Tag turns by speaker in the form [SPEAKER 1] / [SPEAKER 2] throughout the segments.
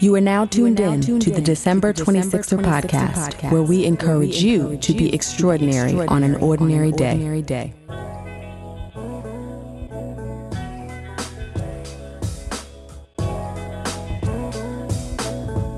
[SPEAKER 1] You are now tuned in to the December 26er podcast, where we encourage you to be extraordinary on an ordinary day.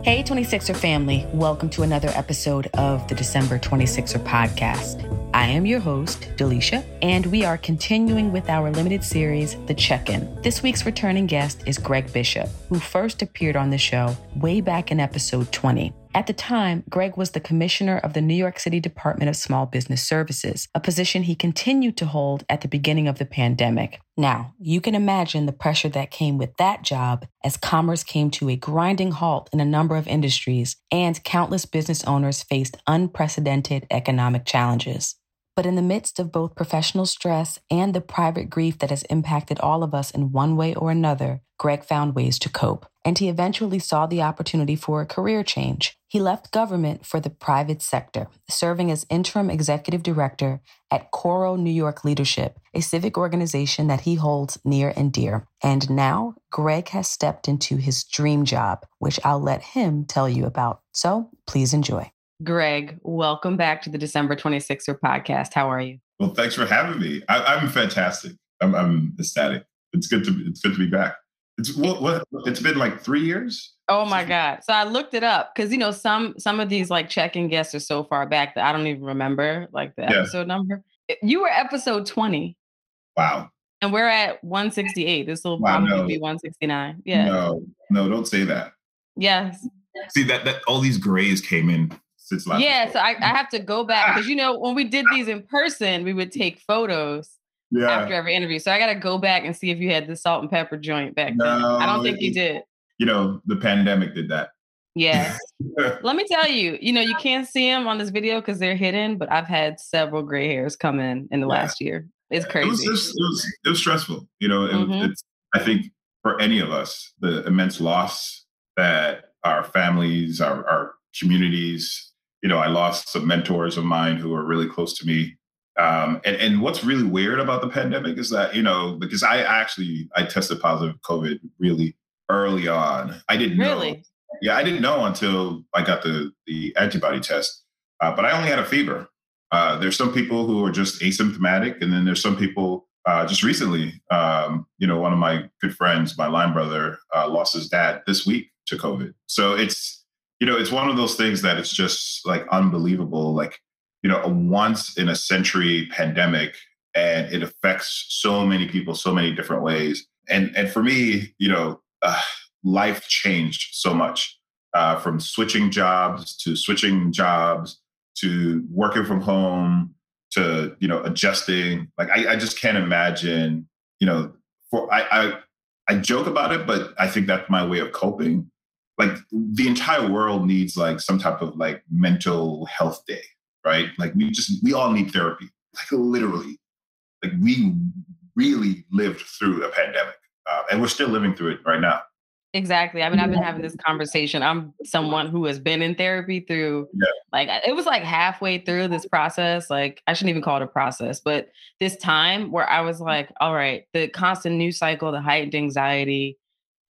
[SPEAKER 2] Hey, 26er family. Welcome to another episode of the December 26er podcast. I am your host, Delisha, and we are continuing with our limited series, The Check In. This week's returning guest is Gregg Bishop, who first appeared on the show way back in episode 20. At the time, Gregg was the commissioner of the New York City Department of Small Business Services, a position he continued to hold at the beginning of the pandemic. Now, you can imagine the pressure that came with that job as commerce came to a grinding halt in a number of industries and countless business owners faced unprecedented economic challenges. But in the midst of both professional stress and the private grief that has impacted all of us in one way or another, Gregg found ways to cope. And he eventually saw the opportunity for a career change. He left government for the private sector, serving as interim executive director at Coro New York Leadership, a civic organization that he holds near and dear. And now, Gregg has stepped into his dream job, which I'll let him tell you about. So please enjoy. Gregg, welcome back to the December 26er podcast. How are you?
[SPEAKER 3] Well, thanks for having me. I, am fantastic. I'm, I'm, ecstatic. It's good to it's good to be back. It's what, what it's been like three years.
[SPEAKER 2] Oh my god! So I looked it up because you know some some of these like check-in guests are so far back that I don't even remember like the yeah. episode number. You were episode 20.
[SPEAKER 3] Wow.
[SPEAKER 2] And we're at 168. This will wow, probably no. be 169. Yeah.
[SPEAKER 3] No, no, don't say that.
[SPEAKER 2] Yes.
[SPEAKER 3] See that that all these grays came in
[SPEAKER 2] since last. Yeah, so I, I have to go back because you know when we did these in person, we would take photos yeah. after every interview. So I got to go back and see if you had the salt and pepper joint back no, then. I don't think it, you did.
[SPEAKER 3] You know, the pandemic did that.
[SPEAKER 2] Yeah. Let me tell you, you know, you can't see them on this video because they're hidden, but I've had several gray hairs come in in the yeah. last year. It's crazy. It was,
[SPEAKER 3] just, it was, it was stressful. You know, it, mm-hmm. it's, I think for any of us, the immense loss that our families, our, our communities, you know, I lost some mentors of mine who were really close to me. Um, and, and what's really weird about the pandemic is that, you know, because I actually, I tested positive COVID really early on. I didn't really? know. Yeah, I didn't know until I got the, the antibody test. Uh, but I only had a fever. Uh, there's some people who are just asymptomatic, and then there's some people uh, just recently. Um, you know, one of my good friends, my line brother, uh, lost his dad this week to COVID. So it's you know, it's one of those things that it's just like unbelievable. Like, you know, a once in a century pandemic and it affects so many people so many different ways. And and for me, you know, uh, life changed so much uh, from switching jobs to switching jobs to working from home to you know adjusting. Like I, I just can't imagine. You know, for I, I I joke about it, but I think that's my way of coping like the entire world needs like some type of like mental health day, right? Like we just we all need therapy, like literally. Like we really lived through a pandemic, uh, and we're still living through it right now.
[SPEAKER 2] Exactly. I mean, I've been having this conversation. I'm someone who has been in therapy through, yeah. like, it was like halfway through this process. Like, I shouldn't even call it a process, but this time where I was like, all right, the constant news cycle, the heightened anxiety,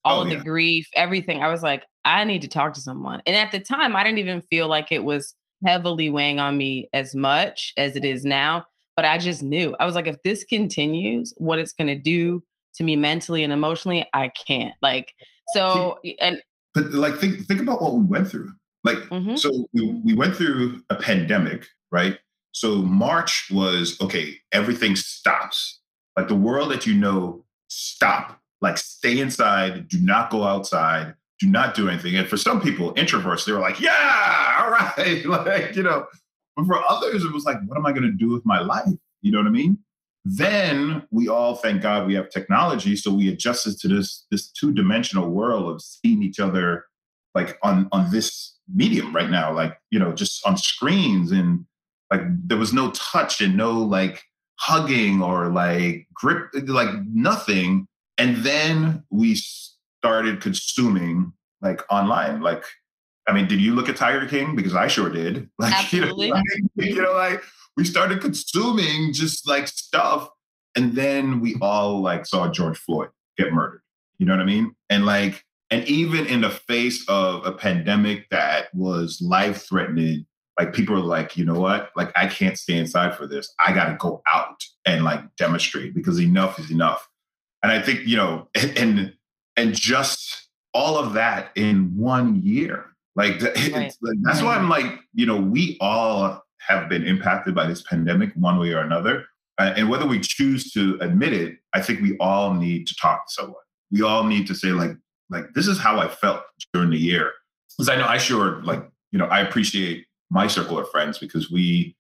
[SPEAKER 2] all oh, of yeah. the grief, everything. I was like, I need to talk to someone. And at the time, I didn't even feel like it was heavily weighing on me as much as it is now. But I just knew. I was like, if this continues, what it's going to do to me mentally and emotionally, I can't. Like, so, and.
[SPEAKER 3] But like, think, think about what we went through. Like, mm-hmm. so we, we went through a pandemic, right? So March was okay, everything stops. Like the world that you know, stop. Like stay inside, do not go outside, do not do anything. And for some people, introverts, they were like, yeah, all right. like, you know, but for others, it was like, what am I going to do with my life? You know what I mean? Then we all, thank God, we have technology, so we adjusted to this this two dimensional world of seeing each other like on on this medium right now, like you know, just on screens, and like there was no touch and no like hugging or like grip, like nothing. And then we started consuming like online. Like, I mean, did you look at Tiger King? Because I sure did. Like,
[SPEAKER 2] Absolutely.
[SPEAKER 3] You know, like, you know, like we started consuming just like stuff, and then we all like saw George Floyd get murdered. You know what I mean? And like And even in the face of a pandemic that was life threatening, like people are like, you know what? Like, I can't stay inside for this. I got to go out and like demonstrate because enough is enough. And I think, you know, and, and just all of that in one year. Like, right. that's why I'm like, you know, we all have been impacted by this pandemic one way or another. Uh, and whether we choose to admit it, I think we all need to talk to someone. We all need to say, like, like this is how I felt during the year. Because I know I sure like, you know, I appreciate my circle of friends because we,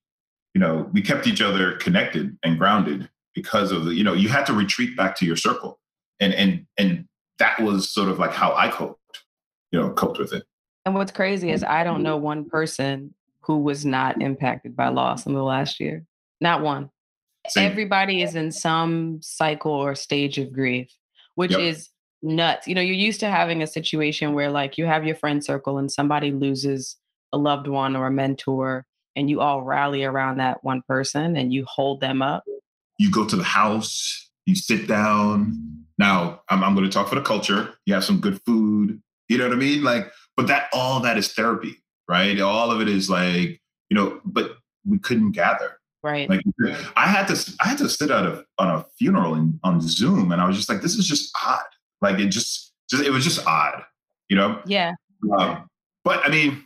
[SPEAKER 3] you know, we kept each other connected and grounded because of the, you know, you had to retreat back to your circle. And and and that was sort of like how I coped, you know, coped with it.
[SPEAKER 2] And what's crazy is I don't know one person who was not impacted by loss in the last year. Not one. Same. Everybody is in some cycle or stage of grief, which yep. is nuts. You know, you're used to having a situation where like you have your friend circle and somebody loses a loved one or a mentor and you all rally around that one person and you hold them up.
[SPEAKER 3] You go to the house, you sit down. Now, I'm, I'm going to talk for the culture. You have some good food. You know what I mean? Like, but that all that is therapy, right? All of it is like, you know, but we couldn't gather.
[SPEAKER 2] Right.
[SPEAKER 3] Like I had to I had to sit out a on a funeral in, on Zoom and I was just like, this is just odd. Like it just, just it was just odd, you know?
[SPEAKER 2] Yeah.
[SPEAKER 3] Um, but I mean,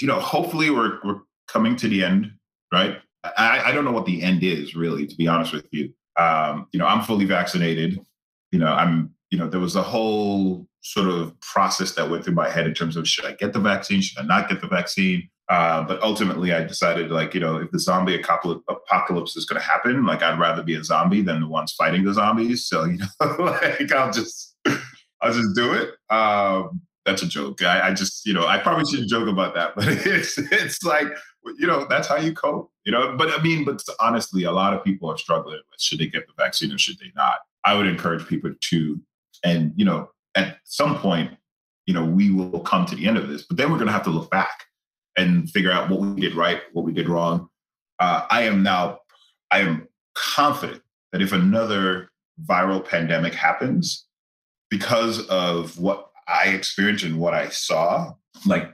[SPEAKER 3] you know, hopefully we're we're coming to the end, right? I, I don't know what the end is really, to be honest with you. Um, you know, I'm fully vaccinated. You know, I'm, you know, there was a whole sort of process that went through my head in terms of should I get the vaccine, should I not get the vaccine? Uh, but ultimately, I decided, like, you know, if the zombie apocalypse is going to happen, like, I'd rather be a zombie than the ones fighting the zombies. So, you know, like, I'll just, I'll just do it. Um, that's a joke. I, I, just, you know, I probably shouldn't joke about that, but it's it's like, you know, that's how you cope. You know, but I mean, but honestly, a lot of people are struggling with should they get the vaccine or should they not. I would encourage people to, and you know, at some point, you know, we will come to the end of this, but then we're going to have to look back and figure out what we did right, what we did wrong. Uh, I am now, I am confident that if another viral pandemic happens, because of what I experienced and what I saw, like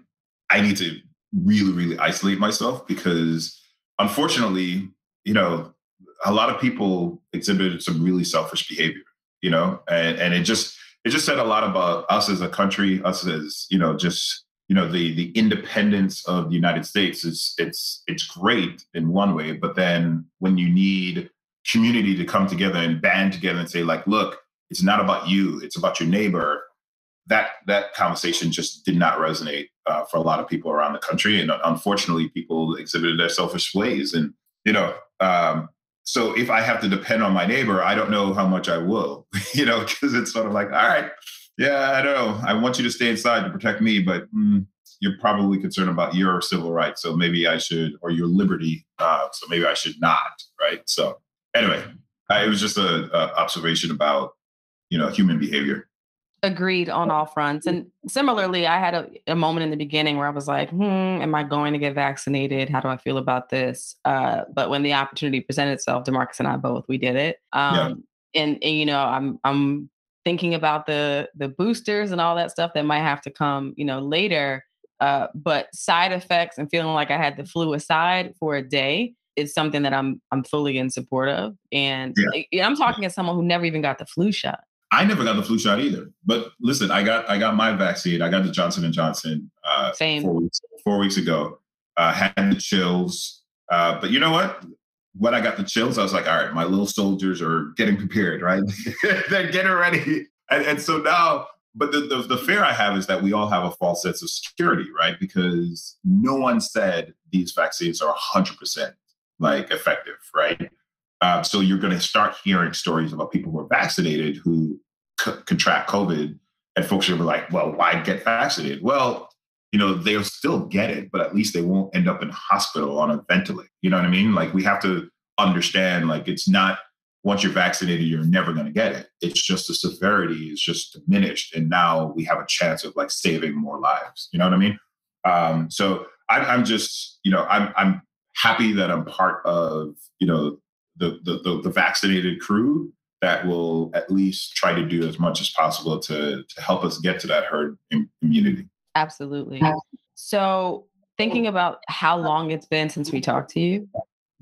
[SPEAKER 3] I need to really, really isolate myself because unfortunately, you know, a lot of people exhibited some really selfish behavior, you know, and, and it just it just said a lot about us as a country, us as, you know, just, you know, the the independence of the United States. Is it's it's great in one way, but then when you need community to come together and band together and say, like, look, it's not about you, it's about your neighbor that that conversation just did not resonate uh, for a lot of people around the country, and unfortunately, people exhibited their selfish ways. And you know, um, so if I have to depend on my neighbor, I don't know how much I will. you know, because it's sort of like, all right, yeah, I know, I want you to stay inside to protect me, but mm, you're probably concerned about your civil rights, so maybe I should, or your liberty, uh, so maybe I should not, right? So anyway, it was just a, a observation about you know human behavior.
[SPEAKER 2] Agreed on all fronts. And similarly, I had a, a, moment in the beginning where I was like, hmm, am I going to get vaccinated? How do I feel about this? Uh, but when the opportunity presented itself, Demarcus and I both, we did it. Um, yeah. and, and, you know, I'm, I'm thinking about the, the boosters and all that stuff that might have to come, you know, later. Uh, but side effects and feeling like I had the flu aside for a day is something that I'm, I'm fully in support of. And yeah. I'm talking as someone who never even got the flu shot.
[SPEAKER 3] I never got the flu shot either. But listen, I got I got my vaccine. I got the Johnson and Johnson uh,
[SPEAKER 2] Same.
[SPEAKER 3] four weeks four weeks ago. Uh, had the chills, uh, but you know what? When I got the chills, I was like, all right, my little soldiers are getting prepared, right? They're getting ready, and, and so now. But the, the the fear I have is that we all have a false sense of security, right? Because no one said these vaccines are hundred percent like effective, right? Uh, so you're going to start hearing stories about people who are vaccinated who c- contract COVID, and folks are like, "Well, why get vaccinated?" Well, you know, they'll still get it, but at least they won't end up in hospital on a ventilator. You know what I mean? Like we have to understand, like it's not once you're vaccinated, you're never going to get it. It's just the severity is just diminished, and now we have a chance of like saving more lives. You know what I mean? Um, so I, I'm just, you know, I'm I'm happy that I'm part of, you know, the, the, the, the vaccinated crew. that will at least try to do as much as possible to, to help us get to that herd immunity.
[SPEAKER 2] Absolutely. So, thinking about how long it's been since we talked to you,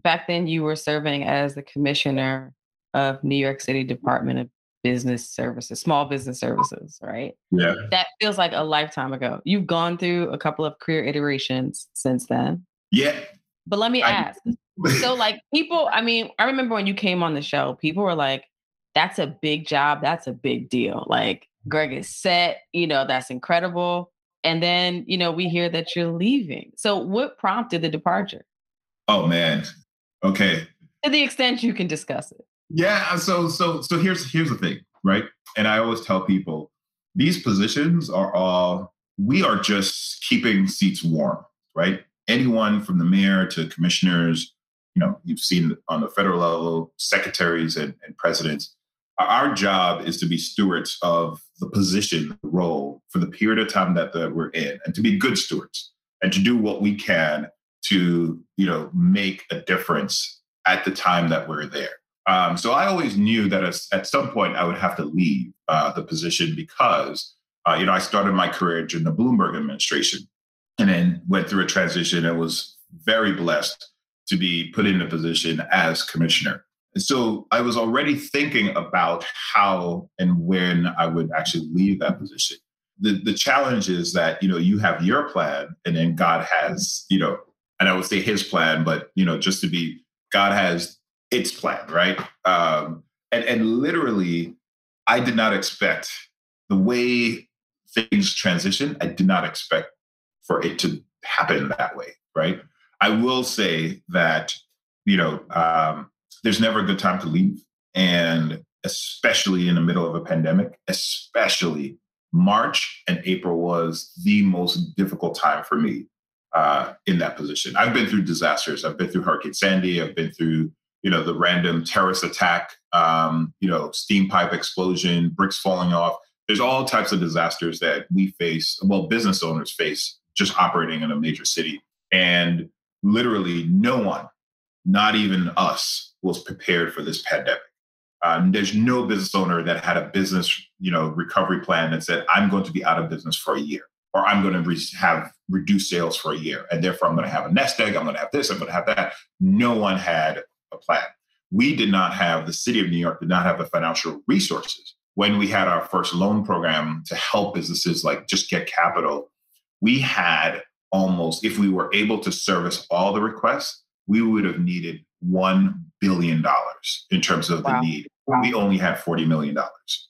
[SPEAKER 2] back then you were serving as the commissioner of New York City Department of Business Services, Small Business Services, right?
[SPEAKER 3] Yeah.
[SPEAKER 2] That feels like a lifetime ago. You've gone through a couple of career iterations since then.
[SPEAKER 3] Yeah.
[SPEAKER 2] But let me ask. So, like, people, I mean, I remember when you came on the show, people were like, that's a big job. That's a big deal. Like, Gregg is set, you know, that's incredible. And then, you know, we hear that you're leaving. So, what prompted the departure?
[SPEAKER 3] Oh, man. Okay.
[SPEAKER 2] To the extent you can discuss it.
[SPEAKER 3] Yeah. Uh, so, so, so here's here's the thing, right? And I always tell people these positions are all we are just keeping seats warm, right? Anyone from the mayor to commissioners, you know, you've seen on the federal level, secretaries and, and presidents. Our job is to be stewards of the position, the role for the period of time that, that we're in, and to be good stewards and to do what we can to, you know, make a difference at the time that we're there. Um, so I always knew that at some point I would have to leave uh, the position because, uh, you know, I started my career during the Bloomberg administration and then went through a transition and was very blessed to be put in a position as commissioner. And so I was already thinking about how and when I would actually leave that position. The, the challenge is that, you know, you have your plan and then God has, you know, and I would say his plan, but, you know, just to be, God has its plan, right? Um, and, and literally, I did not expect the way things transition, I did not expect for it to happen that way, right? I will say that, you know, um, there's never a good time to leave. And especially in the middle of a pandemic, especially March and April was the most difficult time for me uh, in that position. I've been through disasters. I've been through Hurricane Sandy. I've been through you know, the random terrorist attack, um, you know, steam pipe explosion, bricks falling off. There's all types of disasters that we face, well, business owners face just operating in a major city. And literally no one, not even us, was prepared for this pandemic. Um, there's no business owner that had a business, you know, recovery plan that said, I'm going to be out of business for a year, or I'm going to re- have reduced sales for a year, and therefore I'm going to have a nest egg. I'm going to have this. I'm going to have that. No one had a plan. We did not have, the city of New York did not have the financial resources. When we had our first loan program to help businesses like just get capital, we had almost, if we were able to service all the requests, we would have needed $1 billion in terms of wow. the need. Wow. We only had $40 million,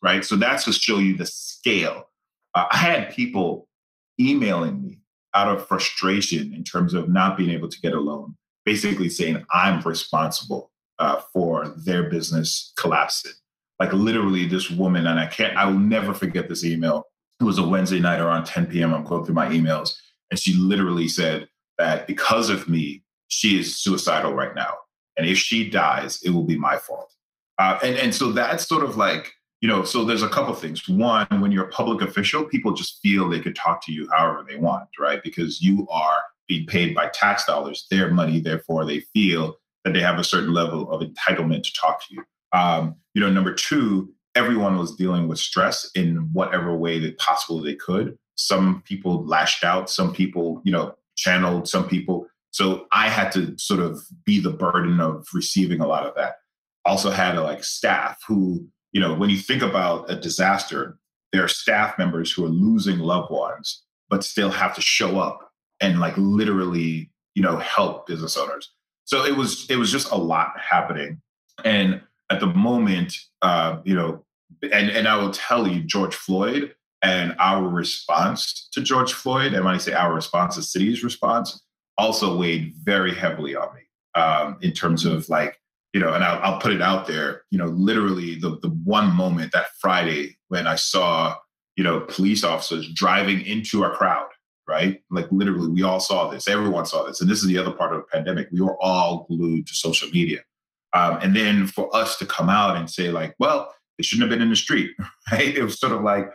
[SPEAKER 3] right? So that's to show you the scale. Uh, I had people emailing me out of frustration in terms of not being able to get a loan basically saying I'm responsible uh, for their business collapsing. Like literally, this woman, and I can't, I will never forget this email. It was a Wednesday night around 10 p.m. I'm going through my emails, and she literally said that because of me, she is suicidal right now, and if she dies, it will be my fault. Uh, and and so that's sort of like you know, so there's a couple things. One, when you're a public official, people just feel they could talk to you however they want, right? Because you are being paid by tax dollars, their money. Therefore, they feel that they have a certain level of entitlement to talk to you. Um, you know, number two, everyone was dealing with stress in whatever way that possible they could. Some people lashed out. Some people, you know, channeled. Some people. So I had to sort of be the burden of receiving a lot of that. Also had a, like staff who, you know, when you think about a disaster, there are staff members who are losing loved ones, but still have to show up and like literally, you know, help business owners. So it was it was just a lot happening. And at the moment, uh, you know, and and I will tell you, George Floyd and our response to George Floyd, and when I say our response, the city's response, also weighed very heavily on me um, in terms of like, you know, and I'll, I'll put it out there, you know, literally the the one moment that Friday when I saw, you know, police officers driving into a crowd right? Like literally, we all saw this. Everyone saw this. And this is the other part of the pandemic. We were all glued to social media. Um, and then for us to come out and say, like, well, they shouldn't have been in the street, right? It was sort of like,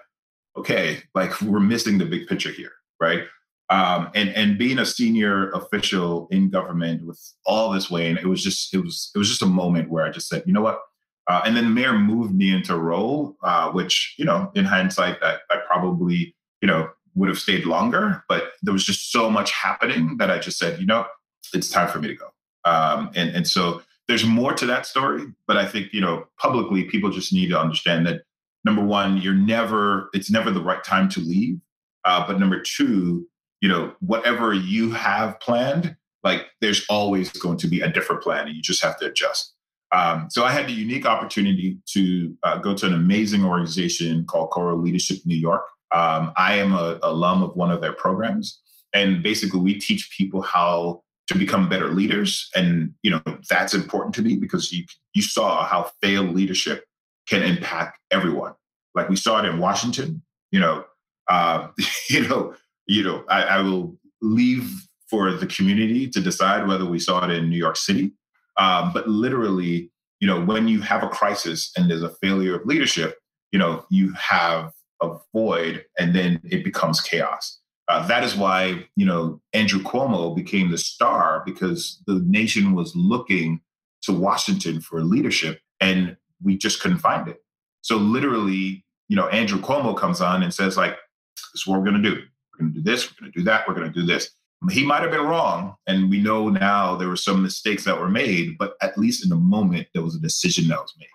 [SPEAKER 3] okay, like we're missing the big picture here, right? Um, and and being a senior official in government with all this weight, it was just it was it was just a moment where I just said, you know what, Uh, and then the mayor moved me into a role, uh, which, you know, in hindsight, I, I probably, you know, would have stayed longer, but there was just so much happening that I just said, you know, it's time for me to go. Um, and, and so there's more to that story, but I think, you know, publicly, people just need to understand that number one, you're never, it's never the right time to leave. Uh, but number two, you know, whatever you have planned, like there's always going to be a different plan and you just have to adjust. Um, so I had the unique opportunity to uh, go to an amazing organization called Coro Leadership New York. Um, I am a alum of one of their programs, and basically we teach people how to become better leaders. And you know that's important to me because you you saw how failed leadership can impact everyone. Like we saw it in Washington. You know, uh, you know, you know. I, I will leave for the community to decide whether we saw it in New York City. Um, but literally, you know, when you have a crisis and there's a failure of leadership, you know, you have a void and then it becomes chaos. Uh, that is why, you know, Andrew Cuomo became the star because the nation was looking to Washington for leadership and we just couldn't find it. So literally, you know, Andrew Cuomo comes on and says, like, this is what we're going to do. We're going to do this. We're going to do that. We're going to do this. He might have been wrong. And we know now there were some mistakes that were made, but at least in the moment, there was a decision that was made.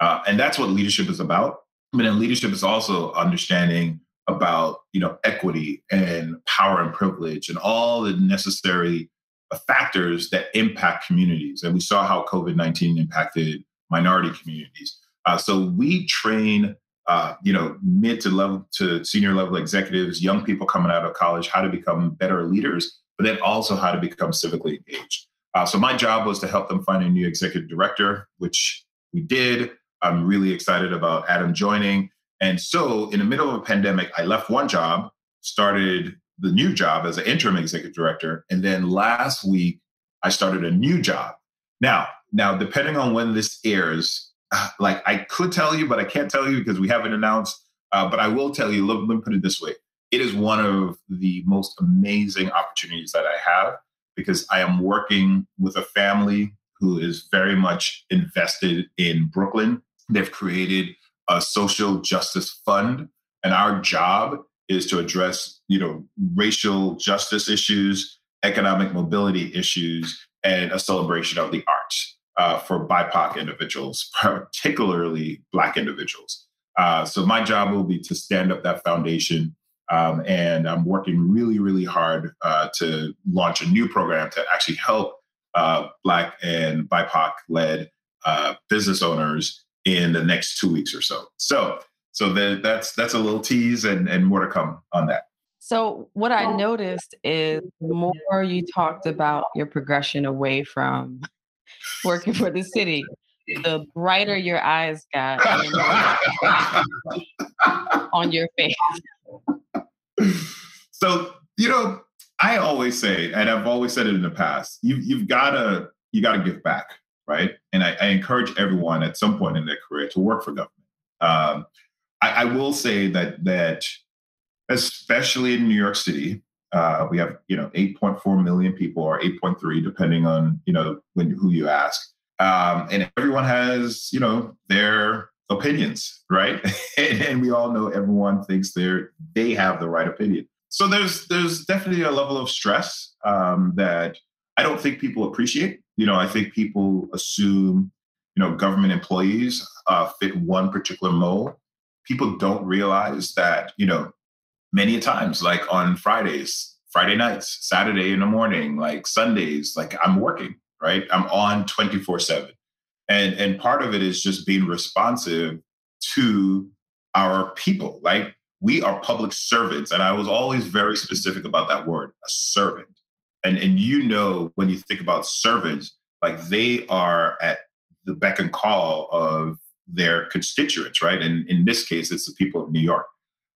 [SPEAKER 3] Uh, and that's what leadership is about. But mean, leadership is also understanding about you know equity and power and privilege and all the necessary factors that impact communities. And we saw how COVID nineteen impacted minority communities. Uh, so we train uh, you know, mid to level to senior level executives, young people coming out of college, how to become better leaders, but then also how to become civically engaged. Uh, so my job was to help them find a new executive director, which we did. I'm really excited about Adam joining. And so, in the middle of a pandemic, I left one job, started the new job as an interim executive director, and then last week I started a new job. Now, now depending on when this airs, like I could tell you, but I can't tell you because we haven't announced. Uh, but I will tell you. Let, let me put it this way: it is one of the most amazing opportunities that I have because I am working with a family who is very much invested in Brooklyn. They've created a social justice fund, and our job is to address, you know, racial justice issues, economic mobility issues, and a celebration of the arts uh, for BIPOC individuals, particularly Black individuals. Uh, so my job will be to stand up that foundation. Um, and I'm working really, really hard uh, to launch a new program to actually help uh, Black and BIPOC led uh, business owners in the next two weeks or so. So, so the, that's that's a little tease and, and more to come on that.
[SPEAKER 2] So, what I noticed is the more you talked about your progression away from working for the city, the brighter your eyes got on your face.
[SPEAKER 3] So, you know, I always say, and I've always said it in the past, you, you've gotta, you gotta give back, right? And I, I, encourage everyone at some point in their career to work for government. Um, I, I will say that that especially in New York City, uh, we have, you know, 8.4 million people or 8.3, depending on, you know, when who you ask. Um, and everyone has, you know, their opinions, right? and, and, we all know everyone thinks they're they have the right opinion. So there's there's definitely a level of stress um, that I don't think people appreciate. You know, I think people assume, you know, government employees uh, fit one particular mold. People don't realize that, you know, many times, like on Fridays, Friday nights, Saturday in the morning, like Sundays, like I'm working, right? I'm on 24 7. And, and part of it is just being responsive to our people. Like we are public servants. And I was always very specific about that word, a servant. And, and you know, when you think about servants, like they are at the beck and call of their constituents, right? And in this case, it's the people of New York.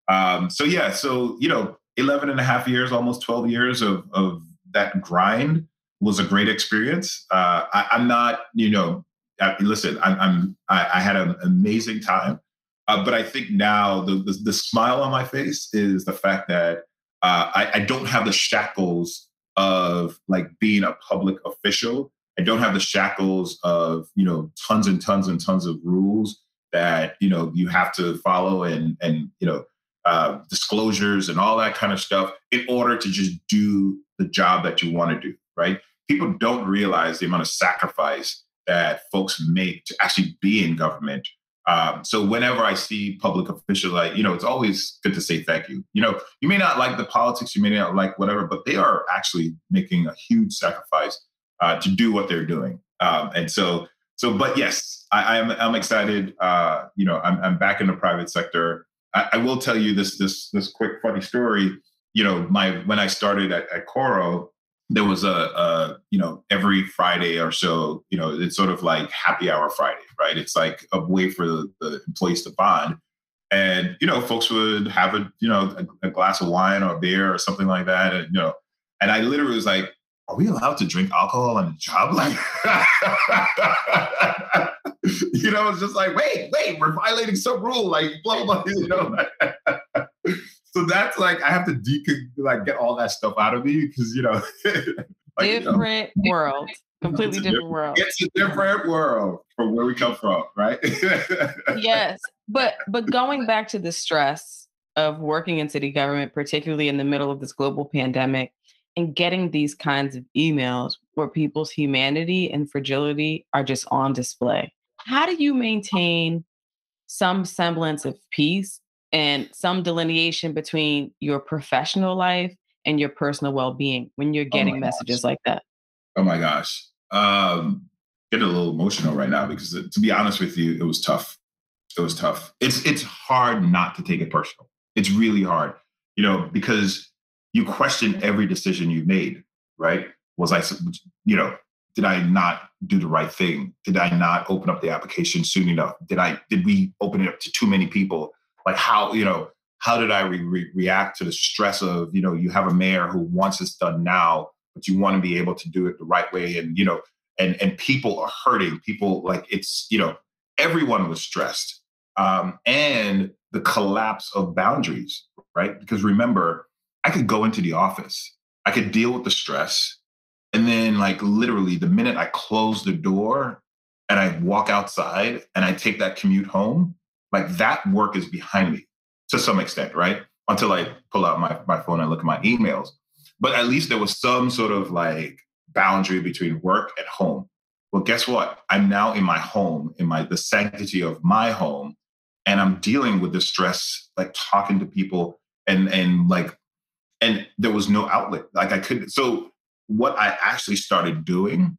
[SPEAKER 3] Um, so yeah, so you know, 11 and a half years, almost 12 years of of that grind was a great experience. Uh, I, am not, you know, I, listen, I'm, I'm I, I, had an amazing time, uh, but I think now the, the, the smile on my face is the fact that uh, I, I don't have the shackles of like being a public official I don't have the shackles of, you know, tons and tons and tons of rules that, you know, you have to follow and, and, you know, uh, disclosures and all that kind of stuff in order to just do the job that you want to do, right? People don't realize the amount of sacrifice that folks make to actually be in government. Um, so whenever I see public officials, like you know, it's always good to say thank you. You know, you may not like the politics, you may not like whatever, but they are actually making a huge sacrifice uh, to do what they're doing. Um, and so, so, but yes, I, am I'm, I'm excited. Uh, you know, I'm, I'm back in the private sector. I, I, will tell you this this this quick funny story. You know, my when I started at, at Coro, there was a, a, you know every Friday or so. You know, it's sort of like happy hour Friday, right? It's like a way for the, the employees to bond. And you know, folks would have a you know a, a glass of wine or beer or something like that, and you know, and I literally was like, are we allowed to drink alcohol on the job? Like, you know, it's just like, wait, wait, we're violating some rule, like, blah, blah, you know. so that's like, I have to de- like get all that stuff out of me because, you know,
[SPEAKER 2] like, different you know, world, completely different, different world.
[SPEAKER 3] It's a different world from where we come from, right?
[SPEAKER 2] yes. But, but going back to the stress of working in city government, particularly in the middle of this global pandemic, and getting these kinds of emails where people's humanity and fragility are just on display. How do you maintain some semblance of peace and some delineation between your professional life and your personal well-being when you're oh getting oh messages gosh. like that?
[SPEAKER 3] Oh my gosh. Um get a little emotional right now because uh, to be honest with you, it was tough. It was tough. It's it's hard not to take it personal. It's really hard, you know, because you question every decision you made, right? Was I, you know, did I not do the right thing? Did I not open up the application soon enough? Did I, did we open it up to too many people? Like how, you know, how did I re- re- react to the stress of, you know, you have a mayor who wants this done now, but you want to be able to do it the right way. And, you know, and, and people are hurting. People like it's, you know, everyone was stressed. Um, and the collapse of boundaries, right? Because remember, I could go into the office, I could deal with the stress. And then, like, literally, the minute I close the door and I walk outside and I take that commute home, like that work is behind me to some extent, right? Until I pull out my, my phone and look at my emails. But at least there was some sort of like boundary between work and home. Well, guess what? I'm now in my home, in my the sanctity of my home, and I'm dealing with the stress, like talking to people and and like and there was no outlet. Like I couldn't. So what I actually started doing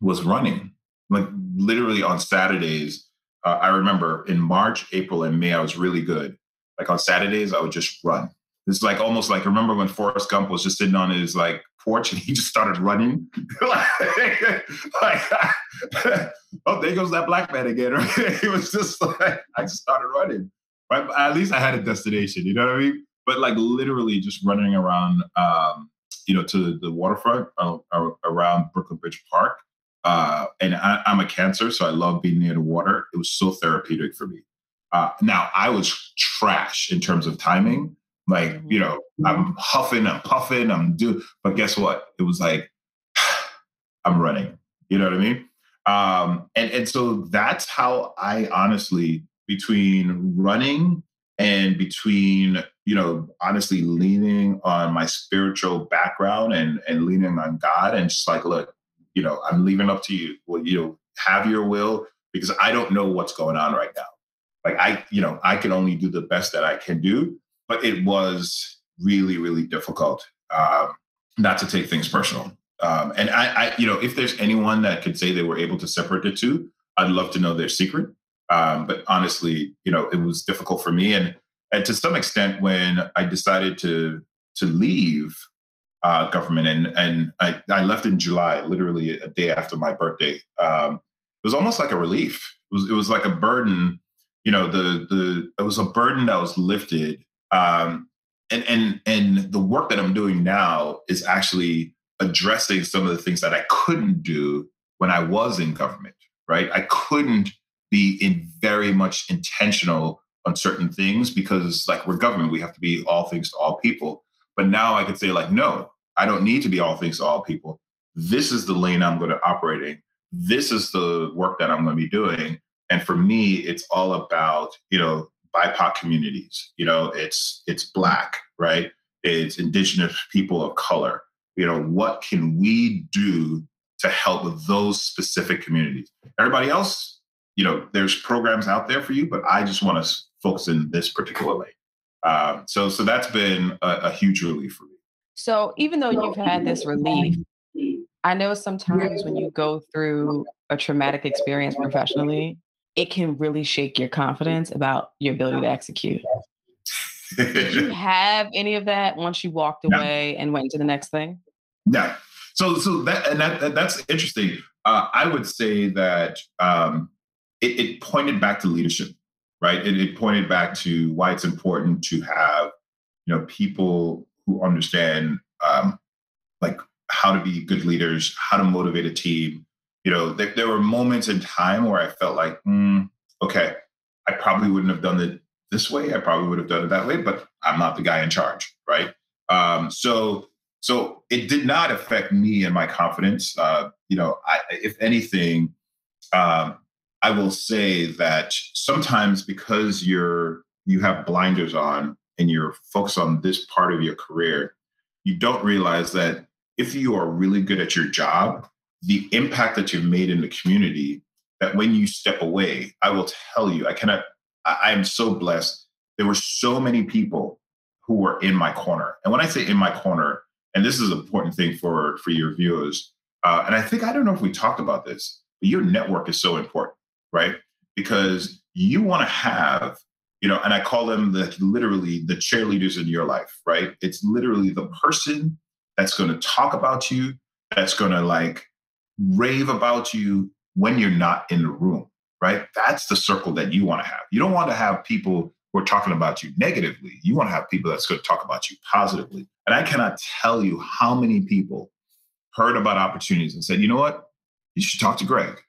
[SPEAKER 3] was running. Like literally on Saturdays, uh, I remember in March, April, and May, I was really good. Like on Saturdays, I would just run. It's like almost like remember when Forrest Gump was just sitting on his like porch and he just started running. like, oh, there goes that black man again. It was just like I just started running. Right? At least I had a destination. You know what I mean? But like literally just running around, um, you know, to the waterfront uh, around Brooklyn Bridge Park. Uh, and I, am a cancer, so I love being near the water. It was so therapeutic for me. Uh, now I was trash in terms of timing. Like, mm-hmm. you know, I'm huffing, I'm puffing, I'm doing, but guess what? It was like, I'm running. You know what I mean? Um, and, and so that's how I honestly, between running and between you know honestly leaning on my spiritual background and and leaning on god and just like look you know i'm leaving up to you. Well you know have your will because i don't know what's going on right now. Like i you know i can only do the best that i can do but it was really really difficult um, not to take things personal. Um, and I, I you know if there's anyone that could say they were able to separate the two i'd love to know their secret. Um, but honestly, you know, it was difficult for me, and and to some extent, when I decided to to leave uh, government, and and I, I left in July, literally a day after my birthday. Um, it was almost like a relief. It was it was like a burden. You know, the the it was a burden that was lifted. Um, and and and the work that I'm doing now is actually addressing some of the things that I couldn't do when I was in government. Right, I couldn't be in very much intentional on certain things because like we're government we have to be all things to all people but now i could say like no i don't need to be all things to all people this is the lane I'm going to operate in. This is the work that I'm going to be doing. And for me, it's all about, you know, BIPOC communities. You know, it's it's black, right? It's indigenous people of color. You know, what can we do to help those specific communities? Everybody else, you know, there's programs out there for you, but I just want to focus in this particular lane. Um, so, so that's been a, a huge relief for me.
[SPEAKER 2] So, even though you've had this relief, I know sometimes when you go through a traumatic experience professionally, it can really shake your confidence about your ability to execute. Did you have any of that once you walked away no. and went into the next thing?
[SPEAKER 3] No. So, so that and that, that's interesting. Uh, I would say that um, it, it, pointed back to leadership, right? It, it pointed back to why it's important to have, you know, people who understand, um, like how to be good leaders, how to motivate a team, you know, there, there were moments in time where I felt like, mm, okay, I probably wouldn't have done it this way. I probably would have done it that way, but I'm not the guy in charge, right? Um, so, so it did not affect me and my confidence. Uh, you know, I, if anything, um, I will say that sometimes because you're you have blinders on and you're focused on this part of your career, you don't realize that if you are really good at your job, the impact that you've made in the community that when you step away, I will tell you, I cannot, I am so blessed. There were so many people who were in my corner. And when I say in my corner, and this is an important thing for, for your viewers, uh, and I think, I don't know if we talked about this, but your network is so important, right? Because you want to have, you know, and I call them the literally the cheerleaders in your life, right? It's literally the person that's going to talk about you, that's going to like rave about you when you're not in the room, right? That's the circle that you want to have. You don't want to have people who are talking about you negatively. You want to have people that's going to talk about you positively. And I cannot tell you how many people heard about opportunities and said, you know what? You should talk to Gregg.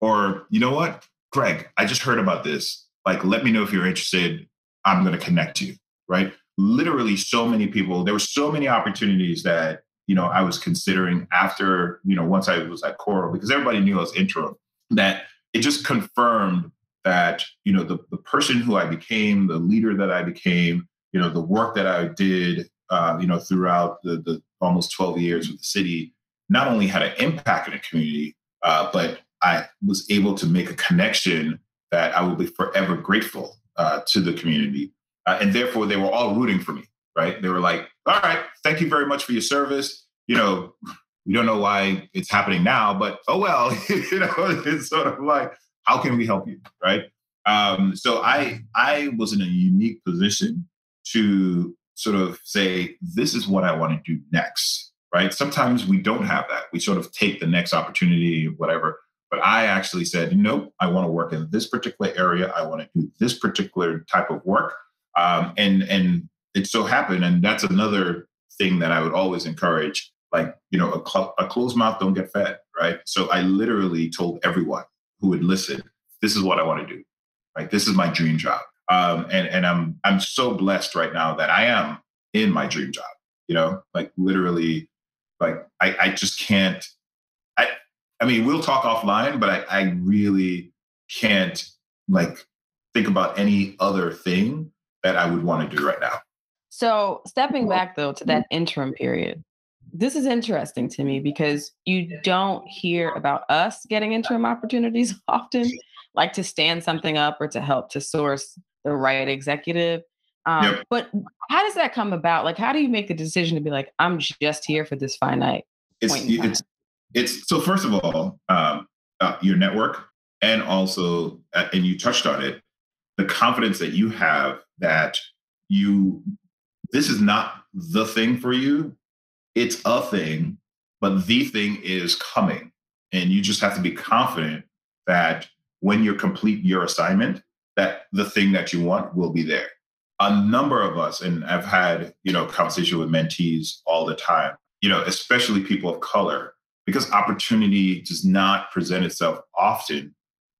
[SPEAKER 3] Or, you know what? Gregg, I just heard about this. Like, let me know if you're interested. I'm going to connect you, right? Literally, so many people, there were so many opportunities that you know, I was considering after, you know, once I was at Coro, because everybody knew I was interim, that it just confirmed that, you know, the, the person who I became, the leader that I became, you know, the work that I did, uh, you know, throughout the, the almost 12 years with the city, not only had an impact in the community, uh, but I was able to make a connection that I will be forever grateful uh, to the community. Uh, and therefore, they were all rooting for me right? They were like, all right, thank you very much for your service. You know, we don't know why it's happening now, but oh well, you know, it's sort of like, how can we help you? Right. Um, so I I was in a unique position to sort of say, this is what I want to do next. Right. Sometimes we don't have that. We sort of take the next opportunity, whatever. But I actually said, nope, I want to work in this particular area. I want to do this particular type of work. Um, and and it so happened, and that's another thing that I would always encourage. Like, you know, a, cl- a closed mouth don't get fed, right? So I literally told everyone who would listen, this is what I want to do. Right? This is my dream job. Um, and and I'm I'm so blessed right now that I am in my dream job. You know, like literally, like I, I just can't. I mean, we'll talk offline, but I, I really can't like think about any other thing that I would want to do right now.
[SPEAKER 2] So, stepping back though to that interim period, this is interesting to me because you don't hear about us getting interim opportunities often, like to stand something up or to help to source the right executive. Um, yep. But how does that come about? Like, how do you make the decision to be like, I'm just here for this finite?
[SPEAKER 3] It's it's it's so first of all, um, uh, your network, and also, uh, and you touched on it, the confidence that you have that you this is not the thing for you. It's a thing, but the thing is coming. And you just have to be confident that when you complete your assignment, that the thing that you want will be there. A number of us, and I've had, you know, conversation with mentees all the time, you know, especially people of color, because opportunity does not present itself often.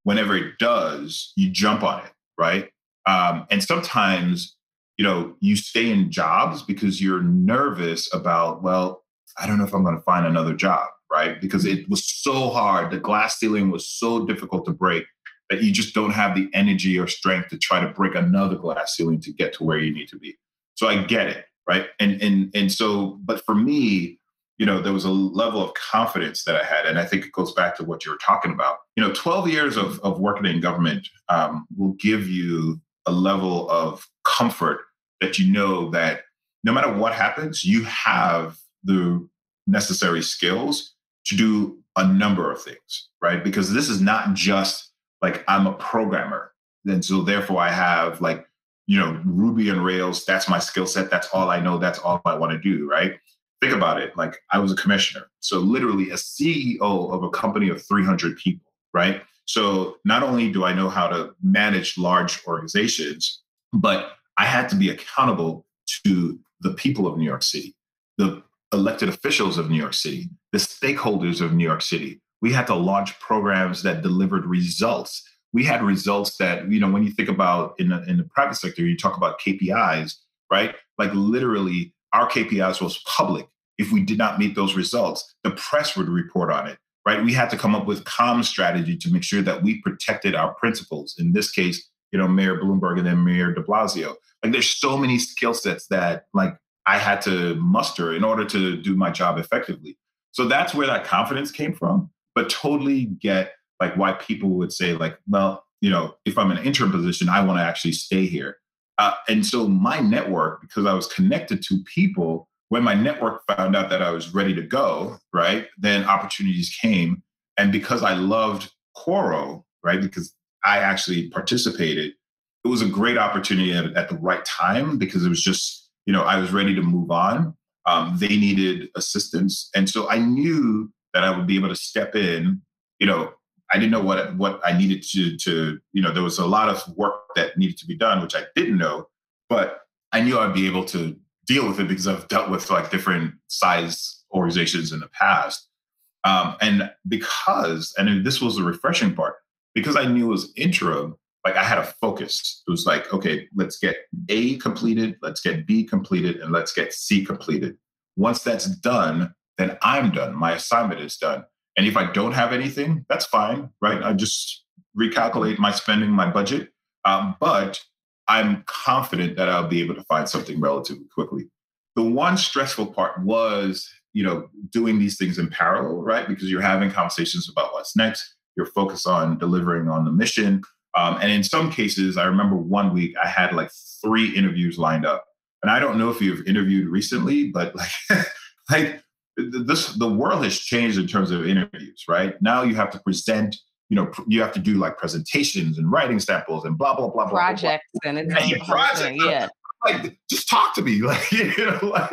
[SPEAKER 3] Whenever it does, you jump on it, right? Um, and sometimes you know, you stay in jobs because you're nervous about, well, I don't know if I'm going to find another job, right? Because it was so hard. The glass ceiling was so difficult to break that you just don't have the energy or strength to try to break another glass ceiling to get to where you need to be. So I get it, right? And and and so, but for me, you know, there was a level of confidence that I had, and I think it goes back to what you were talking about. You know, twelve years of of working in government um, will give you a level of comfort that you know that no matter what happens, you have the necessary skills to do a number of things, right? Because this is not just like I'm a programmer. And so therefore I have like, you know, Ruby and Rails, that's my skill set. That's all I know. That's all I want to do, right? Think about it. Like I was a commissioner. So literally a CEO of a company of 300 people, right? So not only do I know how to manage large organizations, but I had to be accountable to the people of New York City, the elected officials of New York City, the stakeholders of New York City. We had to launch programs that delivered results. We had results that, you know, when you think about in the, in the private sector, you talk about KPIs, right? Like literally, our KPIs was public. If we did not meet those results, the press would report on it, right? We had to come up with comm strategy to make sure that we protected our principles. In this case, you know, Mayor Bloomberg and then Mayor de Blasio. Like there's so many skill sets that like I had to muster in order to do my job effectively. So that's where that confidence came from. But totally get like why people would say like, well, you know, if I'm in an interim position, I want to actually stay here. Uh, and so my network, because I was connected to people, when my network found out that I was ready to go, right, then opportunities came. And because I loved Coro, right, because I actually participated, it was a great opportunity at, at the right time because it was just you know, I was ready to move on. Um, they needed assistance, and so I knew that I would be able to step in. You know, I didn't know what what I needed to to you know there was a lot of work that needed to be done, which I didn't know, but I knew I'd be able to deal with it because I've dealt with like different size organizations in the past. Um, and because, and this was the refreshing part, because I knew it was interim, like I had a focus. It was like, okay, let's get A completed, let's get B completed, and let's get C completed. Once that's done, then I'm done. My assignment is done. And if I don't have anything, that's fine, right? I just recalculate my spending, my budget. Um, but I'm confident that I'll be able to find something relatively quickly. The one stressful part was, you know, doing these things in parallel, right? Because you're having conversations about what's next. You're focused on delivering on the mission. Um, and in some cases, I remember one week I had like three interviews lined up. And I don't know if you've interviewed recently, but like, like this, the world has changed in terms of interviews, right? Now you have to present, you know, you have to do like presentations and writing samples and blah, blah, blah, blah.
[SPEAKER 2] Projects
[SPEAKER 3] blah,
[SPEAKER 2] blah. and it's
[SPEAKER 3] yeah, projects. Yeah. Like, just talk to me. Like, you know, like,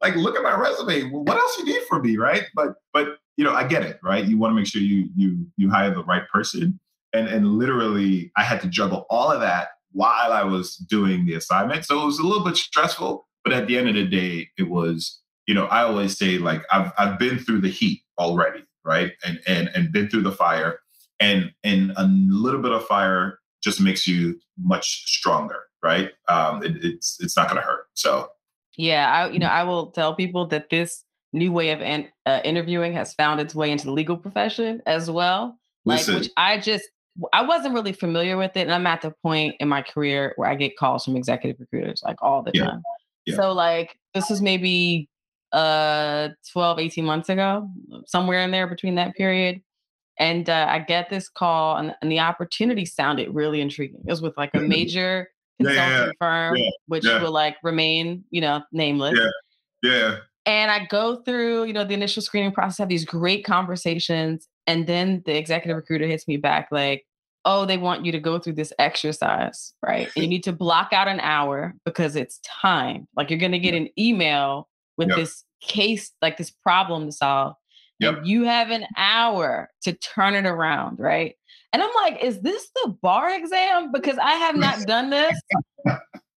[SPEAKER 3] like, look at my resume. Well, what else you need from me, right? But, but, you know, I get it, right? You want to make sure you, you, you hire the right person and and literally I had to juggle all of that while I was doing the assignment. So it was a little bit stressful, but at the end of the day, it was, you know, I always say like I've I've been through the heat already, right? And and and been through the fire. And and a little bit of fire just makes you much stronger, right? Um, it, it's it's not going to hurt. So
[SPEAKER 2] yeah, I you know I will tell people that this new way of an, uh, interviewing has found its way into the legal profession as well. Like, Listen, which I just I wasn't really familiar with it. And I'm at the point in my career where I get calls from executive recruiters like all the yeah. time. Yeah. So like this is maybe uh 12, 18 months ago, somewhere in there between that period. And uh, I get this call and, and, the opportunity sounded really intriguing. It was with like a major consulting yeah, firm, which will like remain, you know, nameless.
[SPEAKER 3] Yeah. Yeah.
[SPEAKER 2] And I go through, you know, the initial screening process, have these great conversations. And then the executive recruiter hits me back like, oh, they want you to go through this exercise, right? And you need to block out an hour because it's time. Like you're going to get an email with yep. this case, like this problem to solve. Yep. And you have an hour to turn it around, right? And I'm like, is this the bar exam? Because I have not done this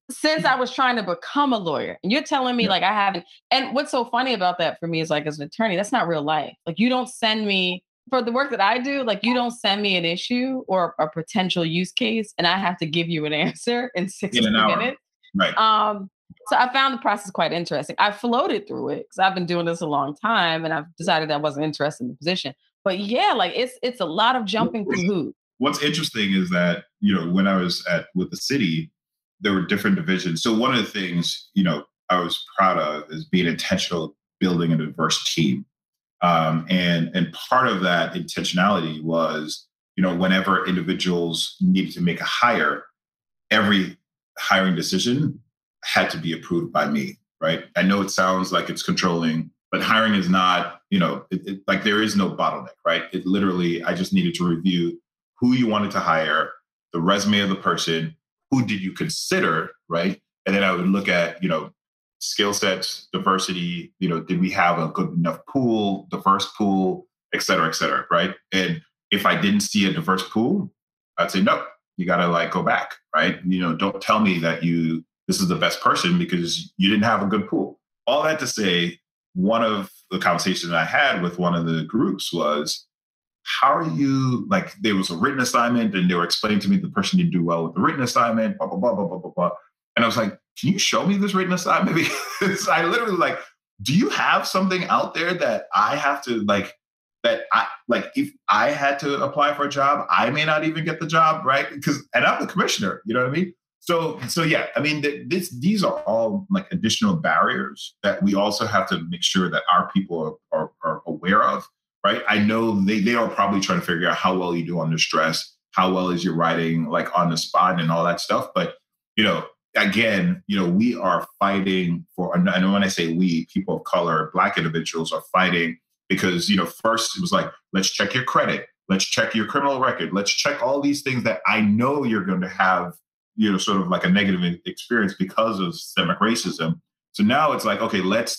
[SPEAKER 2] since I was trying to become a lawyer. And you're telling me like I haven't. And what's so funny about that for me is like as an attorney, that's not real life. Like you don't send me for the work that I do, like you don't send me an issue or a potential use case, and I have to give you an answer in 60
[SPEAKER 3] in
[SPEAKER 2] minutes.
[SPEAKER 3] Right.
[SPEAKER 2] Um, So I found the process quite interesting. I floated through it because I've been doing this a long time and I've decided I wasn't interested in the position. But yeah, like it's it's a lot of jumping through hoops.
[SPEAKER 3] What's interesting is that, you know, when I was at with the city, there were different divisions. So one of the things, you know, I was proud of is being intentional building a diverse team. Um, and and part of that intentionality was, you know, whenever individuals needed to make a hire, every hiring decision had to be approved by me, right? I know it sounds like it's controlling, but hiring is not, you know, it, it, like there is no bottleneck, right? It literally, I just needed to review who you wanted to hire, the resume of the person, who did you consider, right? And then I would look at, you know, skill sets, diversity, you know, did we have a good enough pool, diverse pool, et cetera, et cetera, right? And if I didn't see a diverse pool, I'd say, no, you got to like go back, right? You know, don't tell me that you this is the best person because you didn't have a good pool. All that to say, one of the conversations I had with one of the groups was, how are you like there was a written assignment and they were explaining to me the person didn't do well with the written assignment, blah, blah, blah, blah, blah, blah, blah. And I was like, can you show me this written assignment? Because I literally like, do you have something out there that I have to like that I like if I had to apply for a job, I may not even get the job, right? Because and I'm the commissioner, you know what I mean? So, so yeah, I mean, this these are all like additional barriers that we also have to make sure that our people are, are, are aware of, right? I know they they are probably trying to figure out how well you do under stress, how well is your writing like on the spot and all that stuff. But you know, again, you know, we are fighting for. And when I say we, people of color, Black individuals are fighting because you know, first it was like, let's check your credit, let's check your criminal record, let's check all these things that I know you're going to have you know, sort of like a negative experience because of systemic racism. So now it's like, okay, let's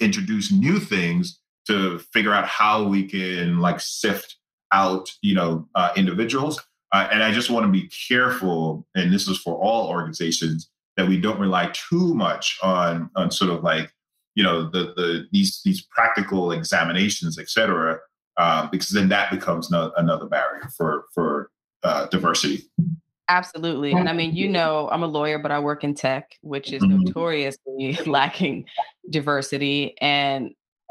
[SPEAKER 3] introduce new things to figure out how we can like sift out, you know, uh, individuals. Uh, and I just want to be careful, and this is for all organizations, that we don't rely too much on on sort of like, you know, the the these these practical examinations, et cetera, uh, because then that becomes no, another barrier for for uh, diversity.
[SPEAKER 2] Absolutely. And I mean, you know, I'm a lawyer, but I work in tech, which is mm-hmm. notoriously lacking diversity. And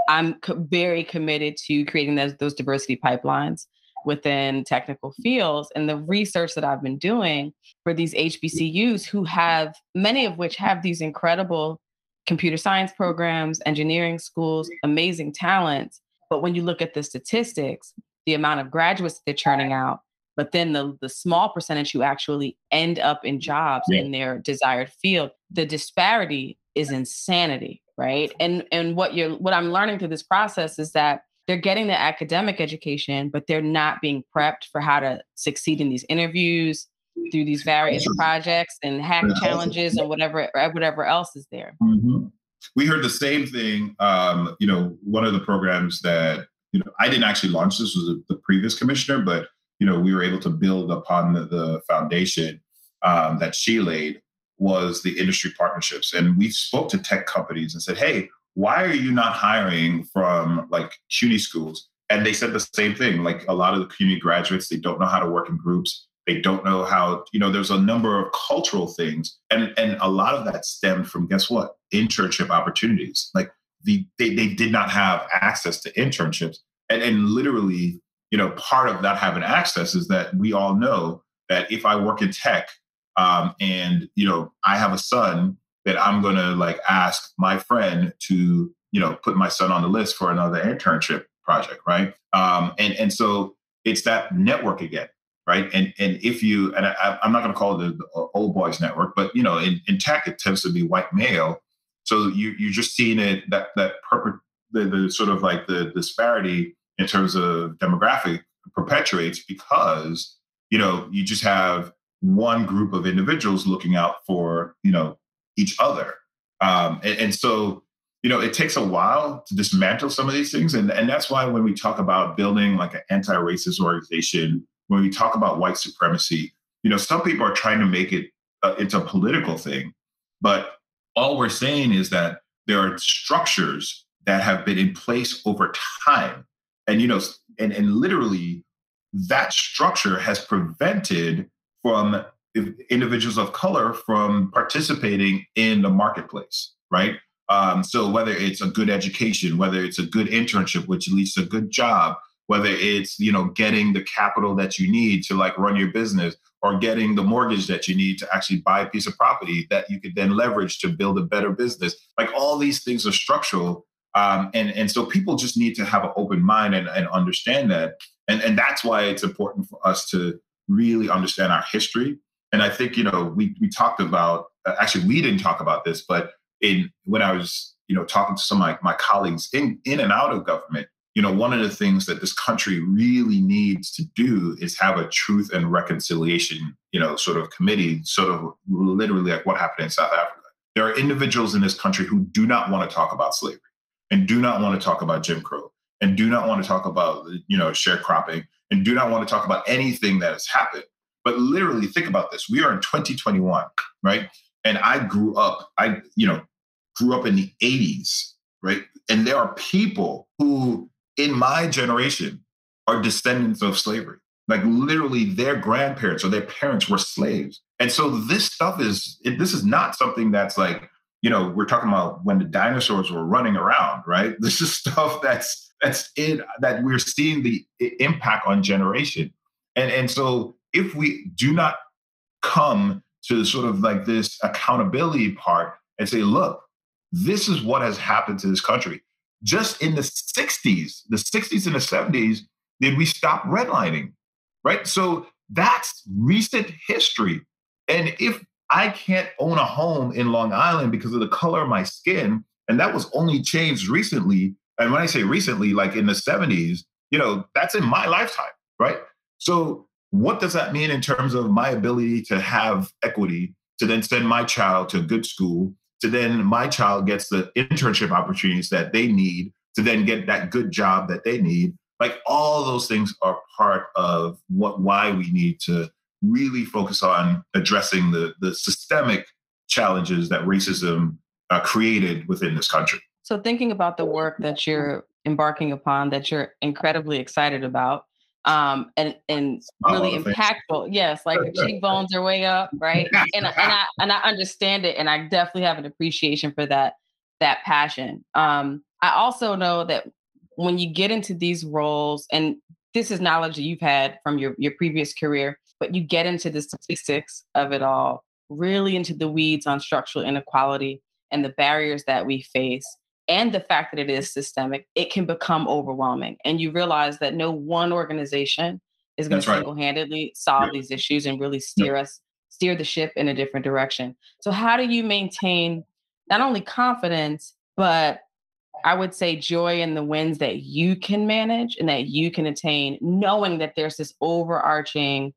[SPEAKER 2] I'm co- very committed to creating those, those diversity pipelines within technical fields. And the research that I've been doing for these HBCUs, who have many of which have these incredible computer science programs, engineering schools, amazing talents. But when you look at the statistics, the amount of graduates they're churning out, but then the the small percentage who actually end up in jobs yeah. in their desired field the disparity is insanity right? And and what you're what i'm learning through this process is that they're getting the academic education but they're not being prepped for how to succeed in these interviews through these various projects and hack challenges and whatever whatever else is there.
[SPEAKER 3] Mm-hmm. we heard the same thing um, you know one of the programs that you know i didn't actually launch this was the previous commissioner but you know, we were able to build upon the, the foundation um, that she laid was the industry partnerships. And we spoke to tech companies and said, hey, why are you not hiring from like CUNY schools? And they said the same thing. Like a lot of the CUNY graduates, they don't know how to work in groups. They don't know how, you know, there's a number of cultural things. And, and a lot of that stemmed from, guess what? Internship opportunities. Like the, they, they did not have access to internships. And, and literally you know, part of not having access is that we all know that if I work in tech um, and, you know, I have a son that I'm going to like ask my friend to, you know, put my son on the list for another internship project. Right. Um, and, and so it's that network again. Right. And, and if you, and I, am not going to call it the, the, old boys network, but, you know, in, in tech, it tends to be white male. So you, you're just seeing it, that, that, perp- the, the sort of like the disparity in terms of demographic perpetuates because you know you just have one group of individuals looking out for you know each other. Um, and, and, so you know it takes a while to dismantle some of these things. And, and that's why when we talk about building like an anti-racist organization when we talk about white supremacy you know some people are trying to make it uh, into a political thing. But all we're saying is that there are structures that have been in place over time and you know and, and literally that structure has prevented from individuals of color from participating in the marketplace, right? Um, so whether it's a good education, whether it's a good internship, which leads to a good job, whether it's you know getting the capital that you need to like run your business, or getting the mortgage that you need to actually buy a piece of property that you could then leverage to build a better business. Like all these things are structural. Um, and, and so people just need to have an open mind and, and understand that. And, and that's why it's important for us to really understand our history. And I think, you know, we, we talked about, uh, actually, we didn't talk about this, but in when I was, you know, talking to some of my, my colleagues in, in and out of government, you know, one of the things that this country really needs to do is have a truth and reconciliation, you know, sort of committee, sort of literally like what happened in South Africa. There are individuals in this country who do not want to talk about slavery and do not want to talk about Jim Crow and do not want to talk about, you know, sharecropping and do not want to talk about anything that has happened. But literally think about this. We are in 2021, right? And I grew up, I, you know, grew up in the 80s, right? And there are people who in my generation are descendants of slavery. Like literally their grandparents or their parents were slaves. And so this stuff is, this is not something that's like, you know, we're talking about when the dinosaurs were running around, right? This is stuff that's, that's in, that we're seeing the impact on generation. And, and so if we do not come to sort of like this accountability part and say, look, this is what has happened to this country just in the 60s, the 60s and the 70s, did we stop redlining, right? So that's recent history. And if I can't own a home in Long Island because of the color of my skin, and that was only changed recently, and when I say recently, like in the 70s, you know, that's in my lifetime, right? So what does that mean in terms of my ability to have equity to then send my child to a good school to then my child gets the internship opportunities that they need to then get that good job that they need like all those things are part of what why we need to really focus on addressing the the systemic challenges that racism uh, created within this country
[SPEAKER 2] so thinking about the work that you're embarking upon that you're incredibly excited about um, and and really oh, impactful. Yes, like the cheekbones are way up, right? And and I and I understand it, and I definitely have an appreciation for that that passion. Um, I also know that when you get into these roles, and this is knowledge that you've had from your your previous career, but you get into the statistics of it all, really into the weeds on structural inequality and the barriers that we face and the fact that it is systemic, it can become overwhelming. And you realize that no one organization is going to right. single-handedly solve these issues and really steer us, steer the ship in a different direction. So how do you maintain not only confidence, but I would say joy in the wins that you can manage and that you can attain, knowing that there's this overarching,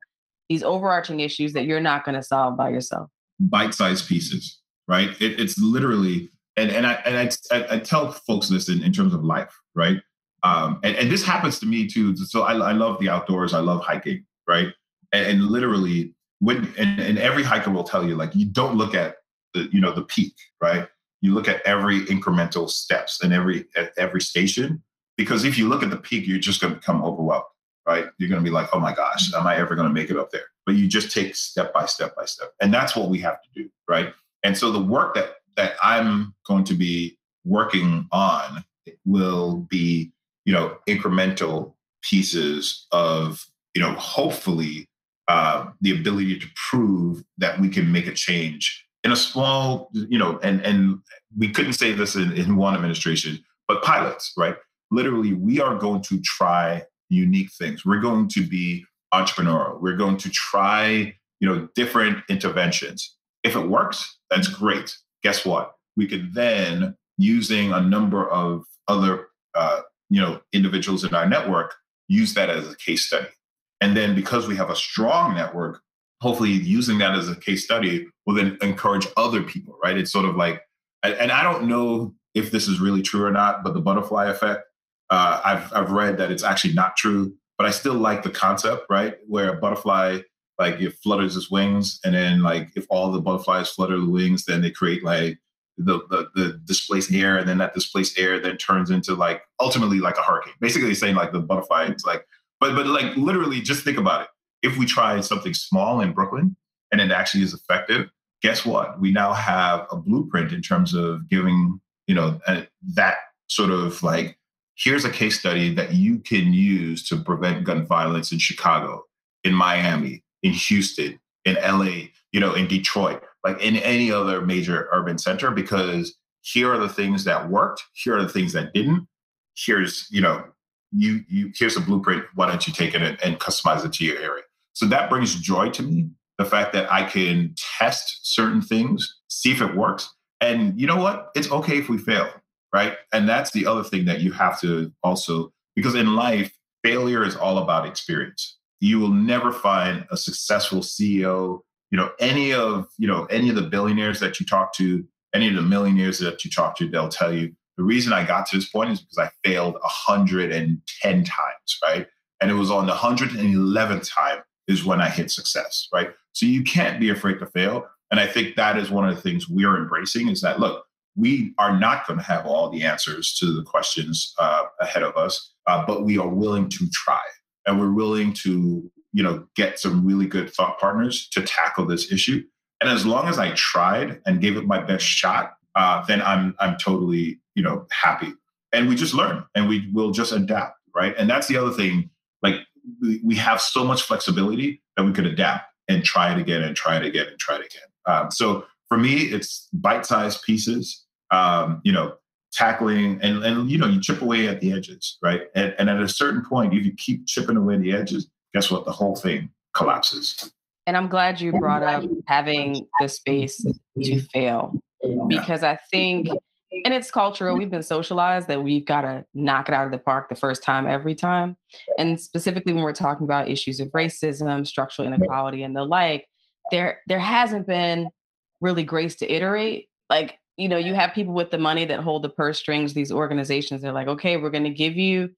[SPEAKER 2] these overarching issues that you're not going to solve by yourself.
[SPEAKER 3] Bite-sized pieces, right? It, it's literally and and I and I, I, tell folks this in, in terms of life, right? Um, and, and this happens to me too. So I, I love the outdoors. I love hiking, right? And, and literally, when and, and every hiker will tell you, like, you don't look at the you know the peak, right? You look at every incremental steps and every at every station, because if you look at the peak, you're just going to become overwhelmed, right? You're going to be like, oh my gosh, am I ever going to make it up there? But you just take step by step by step, and that's what we have to do, right? And so the work that that I'm going to be working on will be, you know, incremental pieces of, you know, hopefully uh, the ability to prove that we can make a change in a small, you know, and and we couldn't say this in, in one administration, but pilots, right? Literally, we are going to try unique things. We're going to be entrepreneurial. We're going to try, you know, different interventions. If it works, that's great guess what? We could then, using a number of other uh, you know individuals in our network, use that as a case study. And then because we have a strong network, hopefully using that as a case study will then encourage other people, right? It's sort of like, and I don't know if this is really true or not, but the butterfly effect, uh, I've, I've read that it's actually not true, but I still like the concept, right? Where a butterfly like it flutters its wings, and then like if all the butterflies flutter the wings, then they create like the, the, the displaced air, and then that displaced air then turns into like ultimately like a hurricane. Basically, saying like the butterfly is like, but but like literally, just think about it. If we try something small in Brooklyn, and it actually is effective, guess what? We now have a blueprint in terms of giving, you know, a, that sort of like, here's a case study that you can use to prevent gun violence in Chicago, in Miami, in Houston, in LA, you know, in Detroit, like in any other major urban center, because here are the things that worked, here are the things that didn't. Here's, you know, you you here's a blueprint. Why don't you take it and, and customize it to your area? So that brings joy to me. The fact that I can test certain things, see if it works. And you know what? It's okay if we fail, right? And that's the other thing that you have to also, because in life, failure is all about experience. You will never find a successful CEO, you know, any of, you know, any of the billionaires that you talk to, any of the millionaires that you talk to, they'll tell you the reason I got to this point is because I failed 110 times, right? And it was on the 111th time is when I hit success, right? So you can't be afraid to fail. And I think that is one of the things we're embracing is that, look, we are not going to have all the answers to the questions uh, ahead of us, uh, but we are willing to try. And we're willing to, you know, get some really good thought partners to tackle this issue. And as long as I tried and gave it my best shot, uh, then I'm I'm totally you know happy. And we just learn and we will just adapt, right? And that's the other thing. We have so much flexibility that we could adapt and try it again and try it again and try it again. Um, so for me, it's bite-sized pieces. Um, you know, tackling and and you know you chip away at the edges, right? And, and at a certain point, if you keep chipping away the edges, guess what? The whole thing collapses.
[SPEAKER 2] And I'm glad you brought up having the space to fail because I think, and it's cultural, we've been socialized that we've got to knock it out of the park the first time every time. And specifically when we're talking about issues of racism, structural inequality, and the like, there there hasn't been really grace to iterate. Like, you know, you have people with the money that hold the purse strings, these organizations, they're like, okay, we're gonna give you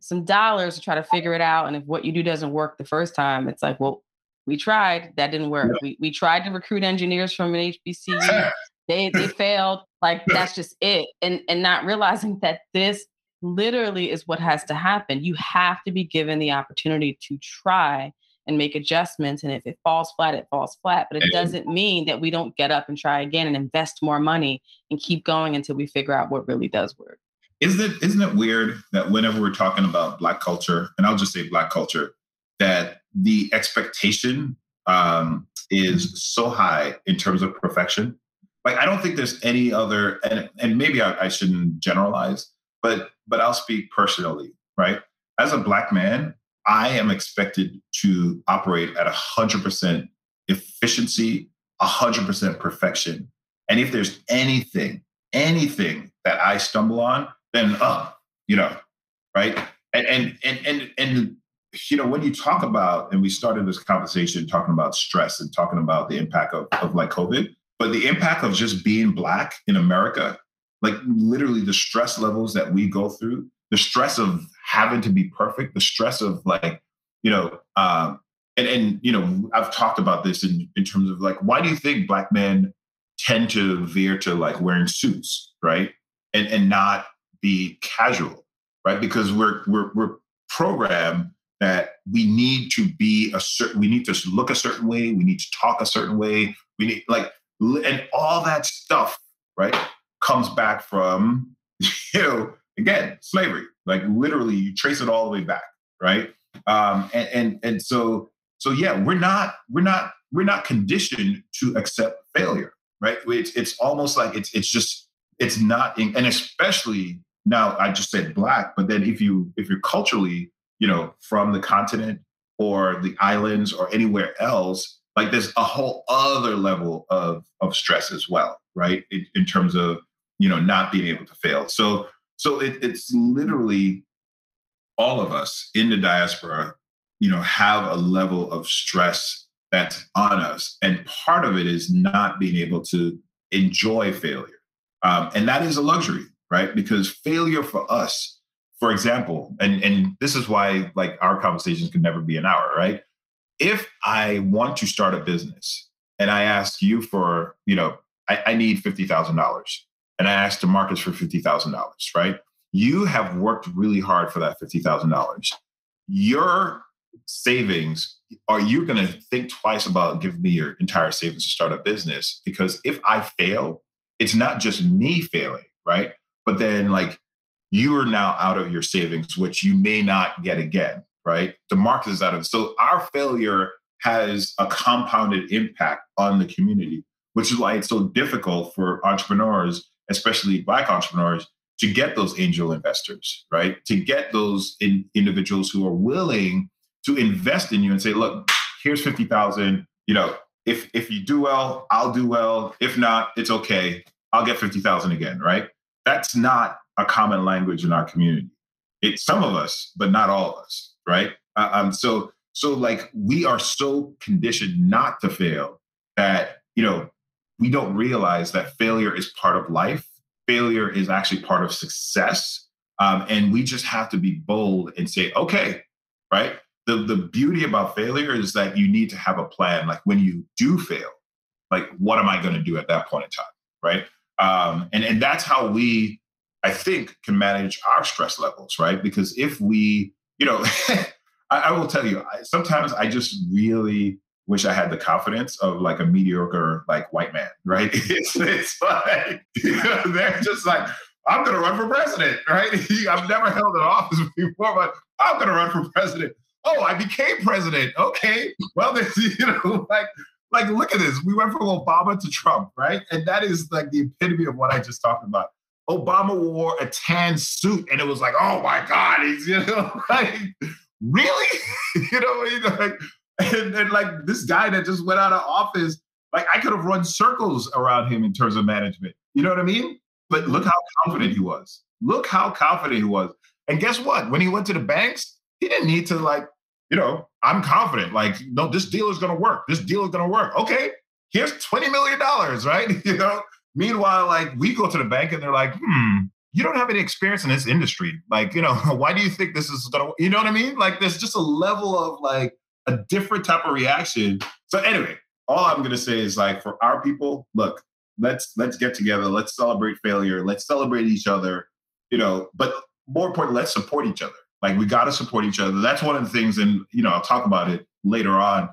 [SPEAKER 2] some dollars to try to figure it out. And if what you do doesn't work the first time, it's like, well, we tried, that didn't work. We, we tried to recruit engineers from an HBCU they they failed like that's just it and and not realizing that this literally is what has to happen. You have to be given the opportunity to try and make adjustments and if it falls flat it falls flat but it doesn't mean that we don't get up and try again and invest more money and keep going until we figure out what really does work.
[SPEAKER 3] Isn't it isn't it weird that whenever we're talking about black culture and i'll just say black culture that the expectation um, is so high in terms of perfection like I don't think there's any other, and and maybe I, I shouldn't generalize, but but I'll speak personally, right? As a black man, I am expected to operate at hundred percent efficiency, hundred percent perfection, and if there's anything, anything that I stumble on, then uh, you know, right? And and and and and you know, when you talk about, and we started this conversation talking about stress and talking about the impact of, of like COVID, but the impact of just being Black in America, like literally the stress levels that we go through, the stress of having to be perfect, the stress of like, you know, um, and, and, you know, I've talked about this in, in terms of like, why do you think Black men tend to veer to like wearing suits, right? And, and not be casual, right? Because we're, we're, we're programmed that we need to be a certain, we need to look a certain way, we need to talk a certain way. We need like and all that stuff, right, comes back from, you know, again, slavery. Like literally, you trace it all the way back, right? Um, and and and so so yeah, we're not we're not we're not conditioned to accept failure, right? It's it's almost like it's it's just it's not, in, and especially now I just said black, but then if you if you're culturally, you know, from the continent or the islands or anywhere else, like there's a whole other level of of stress as well right? In, in terms of you know not being able to fail. So so it, it's literally all of us in the diaspora you know have a level of stress that's on us. And part of it is not being able to enjoy failure. Um, and that is a luxury right? Because failure for us for example and and this is why like our conversations can never be an hour right if I want to start a business and I ask you for, you know, I, I need $50,000 and I ask DeMarcus for $50,000, right? You have worked really hard for that $50,000. Your savings, are you going to think twice about giving me your entire savings to start a business? Because if I fail, it's not just me failing, right? But then like you are now out of your savings, which you may not get again, right? The market is out of it. So our failure has a compounded impact on the community, which is why it's so difficult for entrepreneurs, especially Black entrepreneurs, to get those angel investors, right? To get those in, individuals who are willing to invest in you and say, look, here's 50,000, you know, if if you do well, I'll do well. If not, it's okay. I'll get 50,000 again, right? That's not a common language in our community. It's some of us, but not all of us, right? Uh, um, so so like we are so conditioned not to fail that you know we don't realize that failure is part of life. Failure is actually part of success, um, and we just have to be bold and say, okay, right? The the beauty about failure is that you need to have a plan. Like when you do fail, like what am I going to do at that point in time, right? Um, and and that's how we, I think, can manage our stress levels, right? Because if we, you know. I, I will tell you, I, sometimes I just really wish I had the confidence of like a mediocre like white man, right? It's, it's like you know, they're just like, I'm to run for president, right? I've never held an office before, but I'm to run for president. Oh, I became president. Okay, well, this, you know, like, like look at this. We went from Obama to Trump, right? And that is like the epitome of what I just talked about. Obama wore a tan suit, and it was like, oh my god, he's you know, like really? you know, he's like, and, and like this guy that just went out of office, like I could have run circles around him in terms of management. You know what I mean? But look how confident he was. Look how confident he was. And guess what? When he went to the banks, he didn't need to like, you know, I'm confident. Like, no, this deal is gonna work. This deal is gonna work. Okay, here's $20 million, right? You know. Meanwhile, like we go to the bank and they're like, hmm, you don't have any experience in this industry. Like, you know, why do you think this is gonna, you know what I mean? Like, there's just a level of like a different type of reaction. So anyway, all I'm gonna say is like for our people, look, let's let's get together, let's celebrate failure, let's celebrate each other, you know, but more importantly, let's support each other. Like we gotta support each other. That's one of the things, and you know, I'll talk about it later on.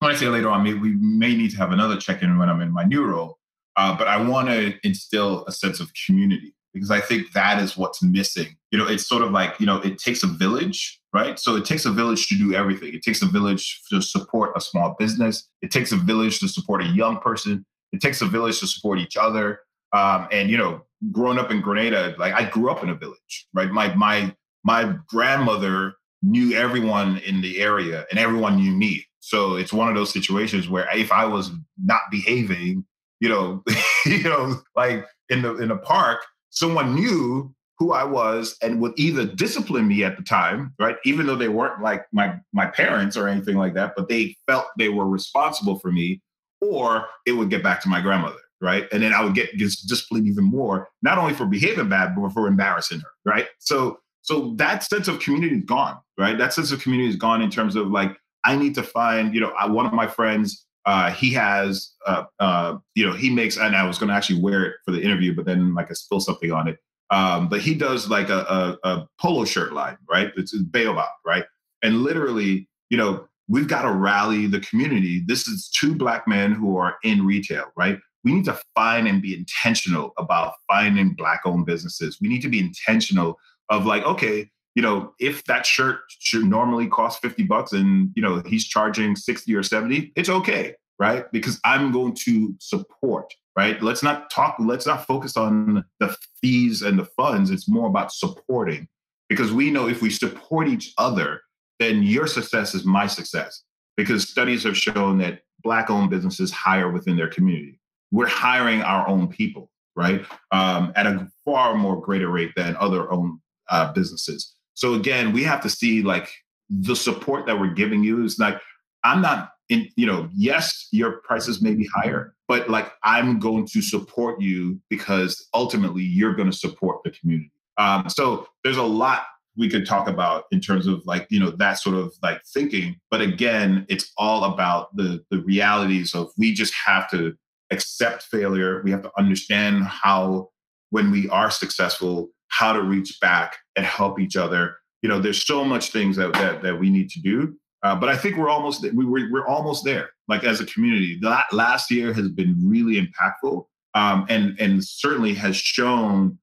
[SPEAKER 3] When I say later on, maybe we may need to have another check-in when I'm in my new role. Uh, but I want to instill a sense of community because I think that is what's missing. You know, it's sort of like, you know, it takes a village, right? So it takes a village to do everything. It takes a village to support a small business. It takes a village to support a young person. It takes a village to support each other. Um, and you know, growing up in Grenada, like I grew up in a village, right? My my my grandmother knew everyone in the area, and everyone knew me. So it's one of those situations where if I was not behaving, you know, you know, like in the in the park, someone knew who I was and would either discipline me at the time, right? Even though they weren't like my my parents or anything like that, but they felt they were responsible for me, or it would get back to my grandmother, right? And then I would get disciplined even more, not only for behaving bad, but for embarrassing her, right? So so that sense of community is gone, right? That sense of community is gone in terms of like I need to find, you know, I, one of my friends uh, he has, uh, uh, you know, he makes, and I was going to actually wear it for the interview, but then like I spilled something on it. Um, but he does like a, a, a, polo shirt line, right? It's Baobab, right? And literally, you know, we've got to rally the community. This is two black men who are in retail, right? We need to find and be intentional about finding black owned businesses. We need to be intentional of like, okay, you know, if that shirt should normally cost 50 bucks and, you know, he's charging 60 or 70, it's okay, right? Because I'm going to support, right? Let's not talk, let's not focus on the fees and the funds. It's more about supporting because we know if we support each other, then your success is my success. Because studies have shown that Black owned businesses hire within their community. We're hiring our own people, right? Um, at a far more greater rate than other owned uh, businesses. So again, we have to see like the support that we're giving you is like, I'm not in, you know, yes, your prices may be higher, but like I'm going to support you because ultimately you're going to support the community. Um, so there's a lot we could talk about in terms of like you know that sort of like thinking but again it's all about the the realities of we just have to accept failure we have to understand how when we are successful how to reach back and help each other. You know, there's so much things that, that, that we need to do. Uh, but I think we're almost we we're, we're almost there. Like as a community, that last year has been really impactful, um, and and certainly has shown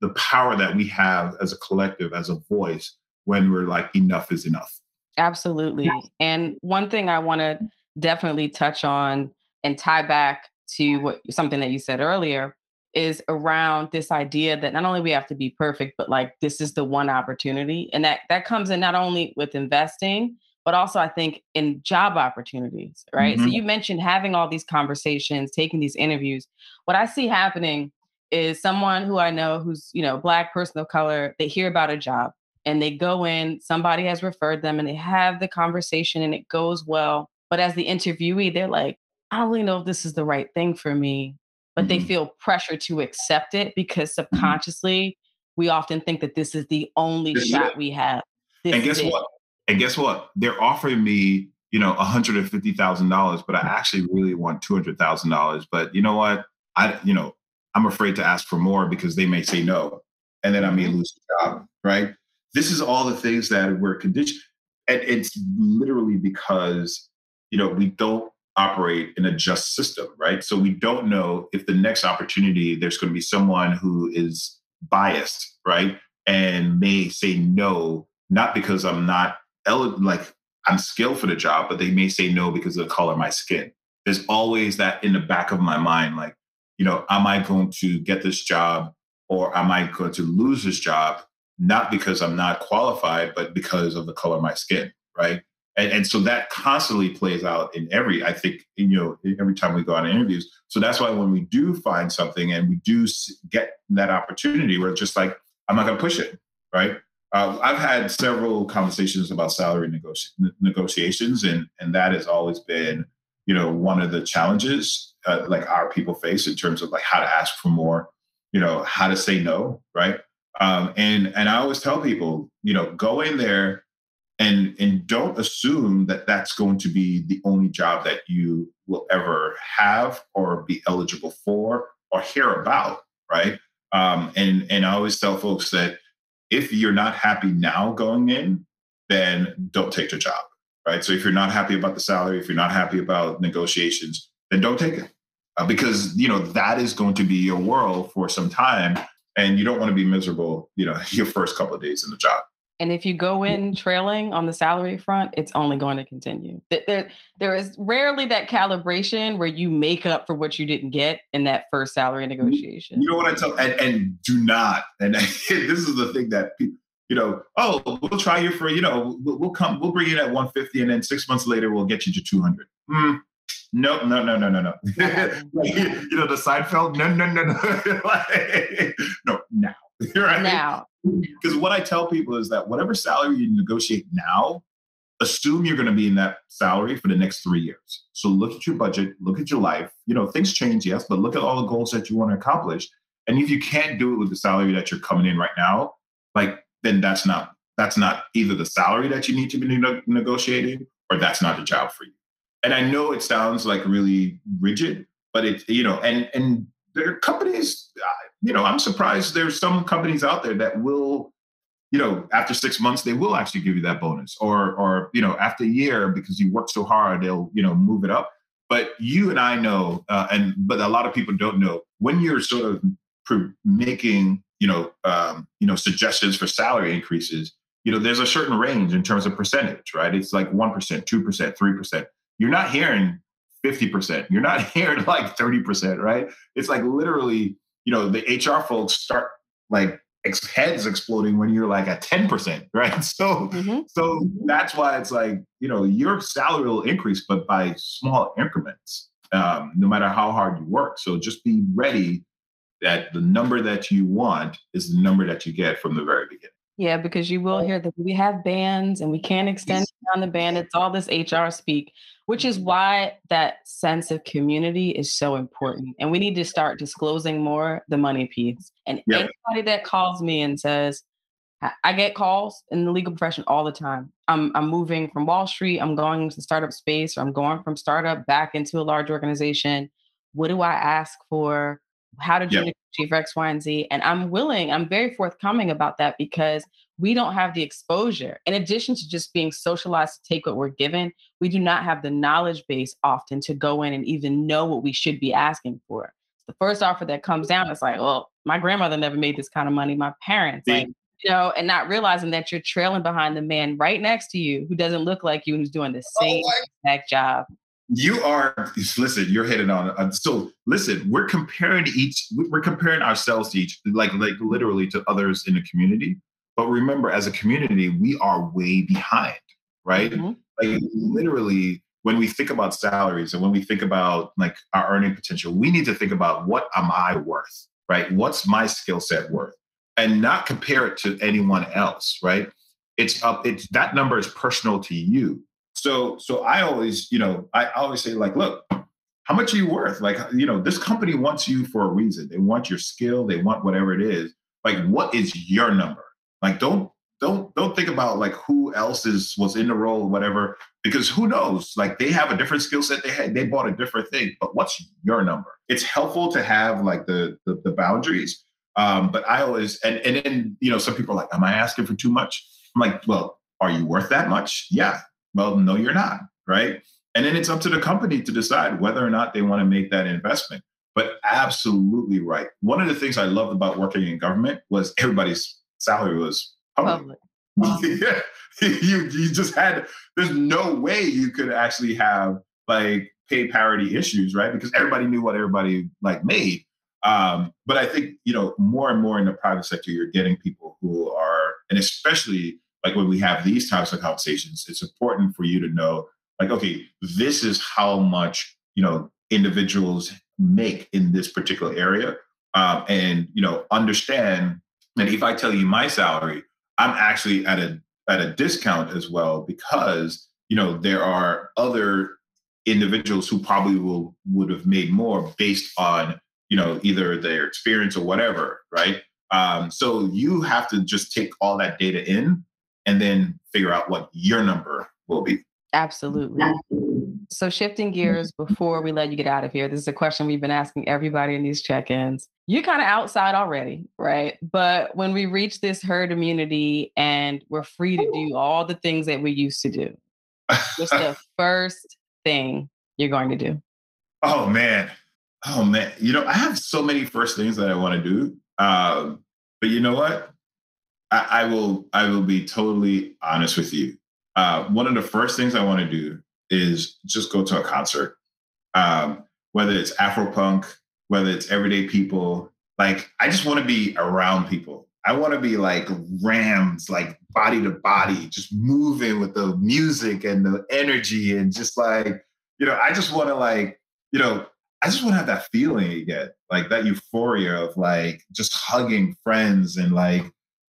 [SPEAKER 3] the power that we have as a collective, as a voice, when we're like enough is enough.
[SPEAKER 2] Absolutely. Yeah. And one thing I want to definitely touch on and tie back to what something that you said earlier is around this idea that not only we have to be perfect but like this is the one opportunity and that that comes in not only with investing but also i think in job opportunities right mm-hmm. so you mentioned having all these conversations taking these interviews what i see happening is someone who i know who's you know black person of color they hear about a job and they go in somebody has referred them and they have the conversation and it goes well but as the interviewee they're like i don't really know if this is the right thing for me but mm-hmm. they feel pressure to accept it because mm-hmm. subconsciously we often think that this is the only shot we have.
[SPEAKER 3] This and guess what? And guess what? They're offering me, you know, $150,000, but I actually really want $200,000. But you know what? I, you know, I'm afraid to ask for more because they may say no. And then I may mm-hmm. lose the job, right? This is all the things that we're conditioned. And it's literally because, you know, we don't operate in a just system, right? So we don't know if the next opportunity there's going to be someone who is biased, right? And may say no, not because I'm not like I'm skilled for the job, but they may say no because of the color of my skin. There's always that in the back of my mind, like, you know, am I going to get this job or am I going to lose this job? Not because I'm not qualified, but because of the color of my skin, right? And, and, so that constantly plays out in every, I think, you know, every time we go on interviews. So that's why when we do find something and we do get that opportunity, we're just like, I'm not going to push it, right? Uh, I've had several conversations about salary negotiations, and and that has always been, you know, one of the challenges uh, like our people face in terms of like how to ask for more, you know, how to say no, right? Um, and and I always tell people, you know, go in there and and don't assume that that's going to be the only job that you will ever have or be eligible for or hear about right? Um, and and i always tell folks that if you're not happy now going in then don't take the job right? So if you're not happy about the salary if you're not happy about negotiations then don't take it uh, because you know that is going to be your world for some time and you don't want to be miserable you know your first couple of days in the job
[SPEAKER 2] and if you go in trailing on the salary front, it's only going to continue. There, there is rarely that calibration where you make up for what you didn't get in that first salary negotiation.
[SPEAKER 3] You know what I tell, and, and do not. And this is the thing that people, you know, oh, we'll try you for, you know, we'll, we'll come, we'll bring you at 150, and then six months later we'll get you to 200. Mm, no, no, no, no, no, no. you know, the Seinfeld, no, no, no, no. like, no, now. right?
[SPEAKER 2] Now.
[SPEAKER 3] Because what I tell people is that whatever salary you negotiate now, assume you're going to be in that salary for the next three years. So look at your budget, look at your life. You know, things change, yes, but look at all the goals that you want to accomplish. And if you can't do it with the salary that you're coming in right now, like then that's not that's not either the salary that you need to be ne- negotiating or that's not the job for you. And I know it sounds like really rigid, but it you know, and and there are companies you know, I'm surprised there's some companies out there that will, you know, after six months they will actually give you that bonus, or or you know, after a year because you work so hard they'll you know move it up. But you and I know, uh, and but a lot of people don't know when you're sort of making you know um, you know suggestions for salary increases. You know, there's a certain range in terms of percentage, right? It's like one percent, two percent, three percent. You're not hearing 50%. You're not hearing like 30%, right? It's like literally you know, the HR folks start like ex- heads exploding when you're like at 10%, right? So, mm-hmm. so that's why it's like, you know, your salary will increase, but by small increments, um, no matter how hard you work. So just be ready that the number that you want is the number that you get from the very beginning.
[SPEAKER 2] Yeah, because you will hear that we have bands and we can't extend on the band. It's all this HR speak which is why that sense of community is so important. And we need to start disclosing more the money piece. And yep. anybody that calls me and says, I get calls in the legal profession all the time. I'm I'm moving from Wall Street, I'm going to startup space, or I'm going from startup back into a large organization. What do I ask for? How did you achieve X, Y, and Z? And I'm willing, I'm very forthcoming about that because we don't have the exposure. In addition to just being socialized to take what we're given, we do not have the knowledge base often to go in and even know what we should be asking for. The first offer that comes down, it's like, well, my grandmother never made this kind of money. My parents, like, you know, and not realizing that you're trailing behind the man right next to you who doesn't look like you and who's doing the oh same oh exact job.
[SPEAKER 3] You are listen. You're hitting on. Uh, so listen, we're comparing each. We're comparing ourselves to each, like like literally to others in the community. But remember, as a community, we are way behind, right? Mm-hmm. Like literally, when we think about salaries and when we think about like our earning potential, we need to think about what am I worth, right? What's my skill set worth? and not compare it to anyone else, right? It's up, it's that number is personal to you. So, so I always, you know, I always say, like, look, how much are you worth? Like, you know, this company wants you for a reason. They want your skill, they want whatever it is. Like, what is your number? Like, don't don't don't think about like who else is was in the role, whatever, because who knows? Like they have a different skill set. They had they bought a different thing. But what's your number? It's helpful to have like the the, the boundaries, um, but I always and and then you know some people are like, "Am I asking for too much?" I'm like, "Well, are you worth that much?" Yeah. Well, no, you're not, right? And then it's up to the company to decide whether or not they want to make that investment. But absolutely right. One of the things I loved about working in government was everybody's salary was public. public. yeah. you you just had there's no way you could actually have like pay parity issues, right? Because everybody knew what everybody like made. Um, but I think, you know, more and more in the private sector, you're getting people who are, and especially like when we have these types of conversations, it's important for you to know, like, okay, this is how much, you know, individuals make in this particular area. Um, and, you know, understand that if I tell you my salary, I'm actually at a at a discount as well because you know there are other individuals who probably will would have made more based on you know, either their experience or whatever, right? Um, so you have to just take all that data in and then figure out what your number will be.
[SPEAKER 2] Absolutely. So shifting gears before we let you get out of here, this is a question we've been asking everybody in these check-ins. You're kind of outside already, right? But when we reach this herd immunity and we're free to do all the things that we used to do, what's the first thing you're going to do?
[SPEAKER 3] Oh man. Oh man, you know, I have so many first things that I want to do. Um, but you know what? I, I, will I will be totally honest with you. Uh, one of the first things I want to do is just go to a concert. Um, whether it's Afropunk, whether it's everyday people, like I just want to be around people. I want to be like rams, like body to body, just moving with the music and the energy and just like, you know, I just want to like, you know, I just want to have that feeling again, like that euphoria of like just hugging friends and like,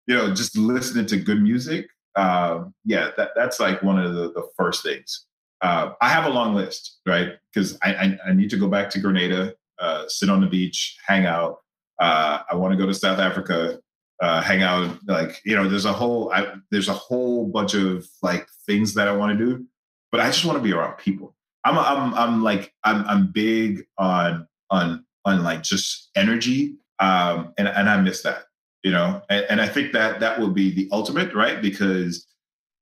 [SPEAKER 3] you know, just listening to good music. Um, yeah, that, that's like one of the, the first things. Uh, I have a long list, right? Because I, I, I, need to go back to Grenada, uh, sit on the beach, hang out. Uh, I want to go to South Africa, uh, hang out. Like you know, there's a whole I, there's a whole bunch of like things that I want to do, but I just want to be around people. I'm I'm I'm like I'm I'm big on on on like just energy. Um and, and I miss that, you know, and, and I think that that will be the ultimate, right? Because,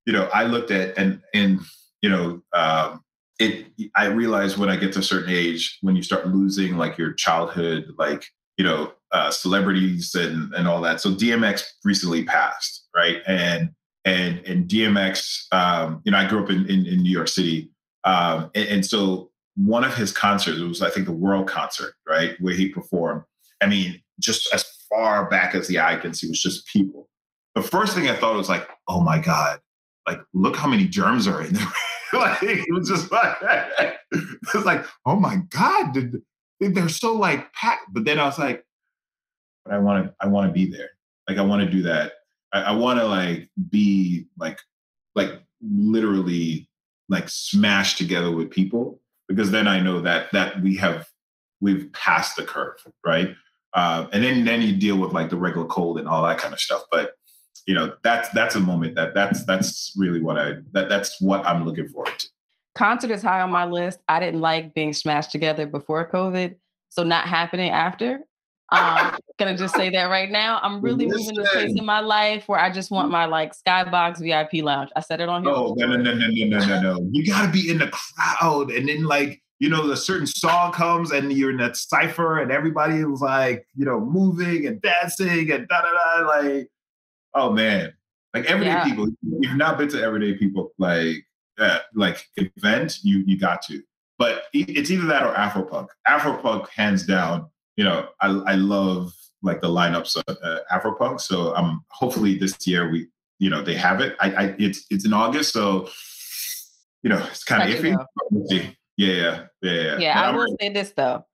[SPEAKER 3] you know, I looked at and and you know, um it I realized when I get to a certain age, when you start losing like your childhood, like, you know, uh, celebrities and and all that. So DMX recently passed, right? And and and DMX, um, you know, I grew up in, in, in New York City, um, and, and, so one of his concerts, it was I think the World Concert, right, where he performed. I mean, just as far back as the eye can see, was just people. The first thing I thought was like, oh my god, like look how many germs are in there. like it was just like it's like, oh my god, they're so like packed. But then I was like, but I want to, I want to be there. Like I want to do that. I, I want to like be like, like literally like smash together with people because then I know that that we have we've passed the curve, right? Uh, and then then you deal with like the regular cold and all that kind of stuff. But you know that's that's a moment that that's that's really what I that that's what I'm looking forward to.
[SPEAKER 2] Concert is high on my list. I didn't like being smashed together before COVID, so not happening after. I'm gonna just say that right now. I'm really Listen. moving to a place in my life where I just want my like skybox VIP lounge. I said it on here.
[SPEAKER 3] Oh no, no, no, no, no, no, no, no. You gotta be in the crowd and then like you know, a certain song comes and you're in that cipher and everybody is like, you know, moving and dancing and da da da. Like, oh man, like everyday yeah. people. You've not been to everyday people like uh, like event, you you got to. But it's either that or Afropunk. Afropunk, hands down. You know, I I love like the lineups of uh, Afropunk. So um, hopefully this year we, you know, they have it. I, I it's it's in August, so you know it's kind of iffy. Yeah, yeah, yeah.
[SPEAKER 2] Yeah, I will say this though.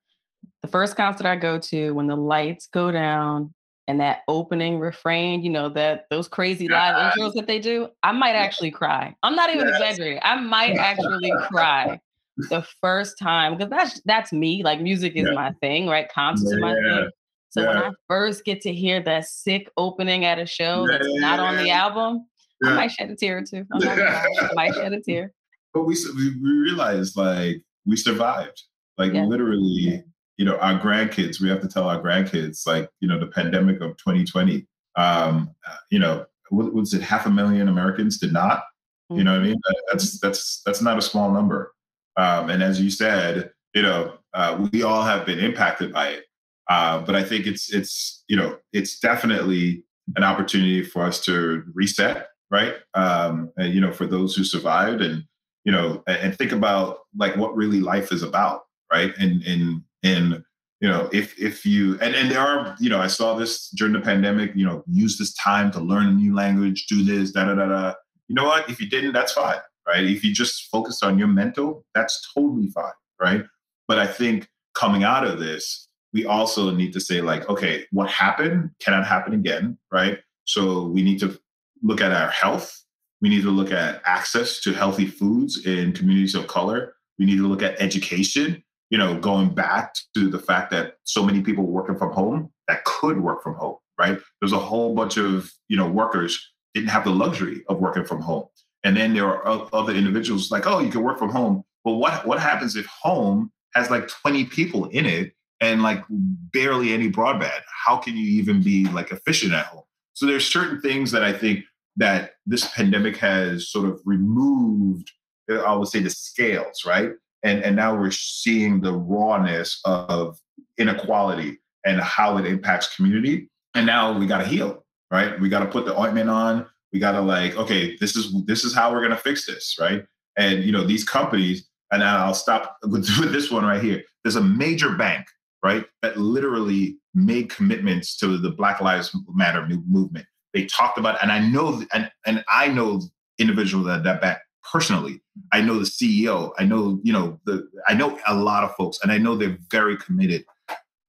[SPEAKER 2] The first concert I go to, when the lights go down and that opening refrain, you know, that those crazy live intros that they do, I might actually cry. I'm not even yes. exaggerating. I might actually cry the first time because that's that's me. Like music is yeah. my thing, right? Concerts yeah. my thing. So yeah. when I first get to hear that sick opening at a show that's not on the album, I might shed a tear or two. I might shed a tear
[SPEAKER 3] but we we realized like we survived. Like yeah. literally, you know, our grandkids. We have to tell our grandkids like you know the pandemic of 2020. Um, uh, you know, what was it? Half a million Americans did not. Mm-hmm. You know what I mean? That's that's that's not a small number. Um, and as you said, you know, uh, we all have been impacted by it. Uh, but I think it's it's you know it's definitely an opportunity for us to reset, right? Um, and, you know, for those who survived and you know, and think about like what really life is about, right? And and and you know, if if you and and there are, you know, I saw this during the pandemic. You know, use this time to learn a new language, do this, da da da da. You know what? If you didn't, that's fine, right? If you just focus on your mental, that's totally fine, right? But I think coming out of this, we also need to say like, okay, what happened cannot happen again, right? So we need to look at our health we need to look at access to healthy foods in communities of color. We need to look at education, you know, going back to the fact that so many people working from home that could work from home, right? There's a whole bunch of, you know, workers didn't have the luxury of working from home. And then there are other individuals like, oh, you can work from home. But what what happens if home has like 20 people in it and like barely any broadband? How can you even be like efficient at home? So there's certain things that I think that this pandemic has sort of removed, uh, I would say, the scales, right? And, and now we're seeing the rawness of inequality and how it impacts community. And now we got to heal, right? We got to put the ointment on. We got to like, okay, this is this is how we're going to fix this, right? And you know, these companies, and I'll stop with, with this one right here. There's a major bank, right, that literally made commitments to the Black Lives Matter movement they talked about, and I know, and and I know individuals that that back personally. I know the CEO. I know, you know, the I know a lot of folks, and I know they're very committed.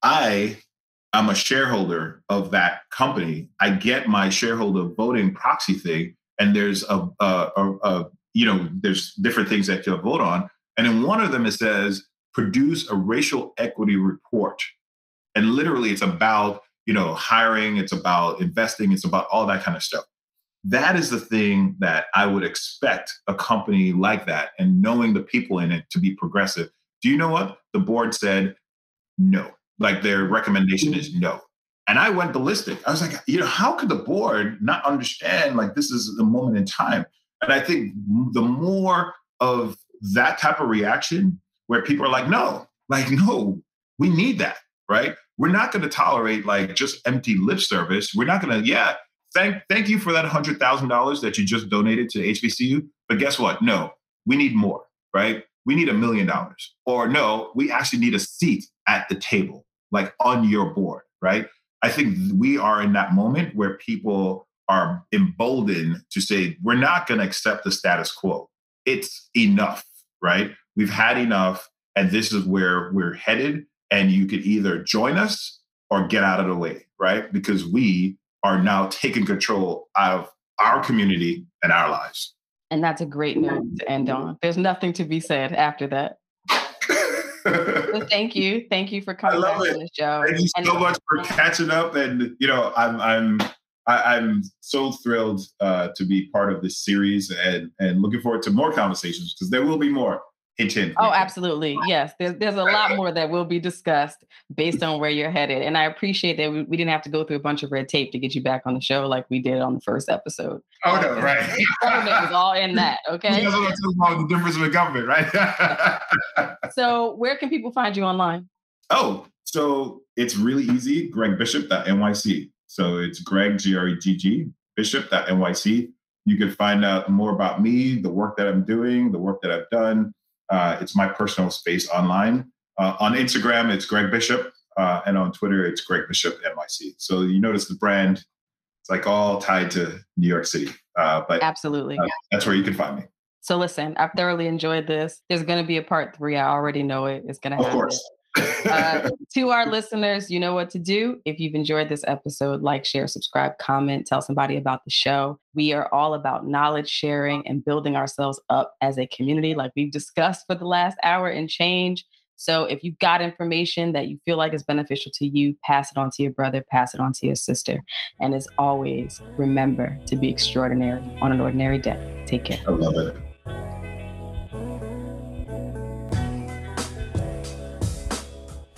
[SPEAKER 3] I am a shareholder of that company. I get my shareholder voting proxy thing, and there's a, a, a, a you know, there's different things that you'll vote on, and in one of them it says produce a racial equity report, and literally it's about you know, hiring, it's about investing, it's about all that kind of stuff. That is the thing that I would expect a company like that and knowing the people in it to be progressive. Do you know what? The board said no. Like their recommendation is no. And I went ballistic. I was like, you know, how could the board not understand like this is the moment in time? And I think the more of that type of reaction where people are like, no, like, no, we need that, right? We're not going to tolerate like just empty lip service. We're not going to, yeah, thank thank you for that hundred thousand dollars that you just donated to HBCU. But guess what? No, we need more, right? We need a million dollars. Or no, we actually need a seat at the table, like on your board, right? I think we are in that moment where people are emboldened to say, we're not going to accept the status quo. It's enough, right? We've had enough, and this is where we're headed and you could either join us or get out of the way, right? Because we are now taking control of our community and our lives.
[SPEAKER 2] And that's a great note to end on. There's nothing to be said after that. so thank you. Thank you for coming back it. on the show.
[SPEAKER 3] Thank you so and- much for catching up. And you know, I'm I'm I, am so thrilled uh, to be part of this series and and looking forward to more conversations because there will be more.
[SPEAKER 2] Oh, absolutely. Yes. There's there's a lot more that will be discussed based on where you're headed. And I appreciate that we, we didn't have to go through a bunch of red tape to get you back on the show like we did on the first episode.
[SPEAKER 3] Oh no, right.
[SPEAKER 2] government was all in that. Okay.
[SPEAKER 3] That's what talking about the difference with government, right?
[SPEAKER 2] so where can people find you online?
[SPEAKER 3] Oh, so it's really easy. GreggBishop.nyc. So it's Gregg G R E G G Bishop.nyc. You can find out more about me, the work that I'm doing, the work that I've done. Uh, it's my personal space online. Uh, on Instagram, it's Gregg Bishop, uh, and on Twitter, it's Gregg Bishop NYC. So you notice the brand; it's like all tied to New York City. Uh, but
[SPEAKER 2] absolutely,
[SPEAKER 3] uh, that's where you can find me.
[SPEAKER 2] So listen, I've thoroughly enjoyed this. There's going to be a part three. I already know it. It's going to happen.
[SPEAKER 3] Of course.
[SPEAKER 2] Uh, to our listeners, you know what to do. If you've enjoyed this episode, like, share, subscribe, comment, tell somebody about the show. We are all about knowledge sharing and building ourselves up as a community, like we've discussed for the last hour and change. So if you've got information that you feel like is beneficial to you, pass it on to your brother, pass it on to your sister. And as always, remember to be extraordinary on an ordinary day. Take care.
[SPEAKER 3] I love it.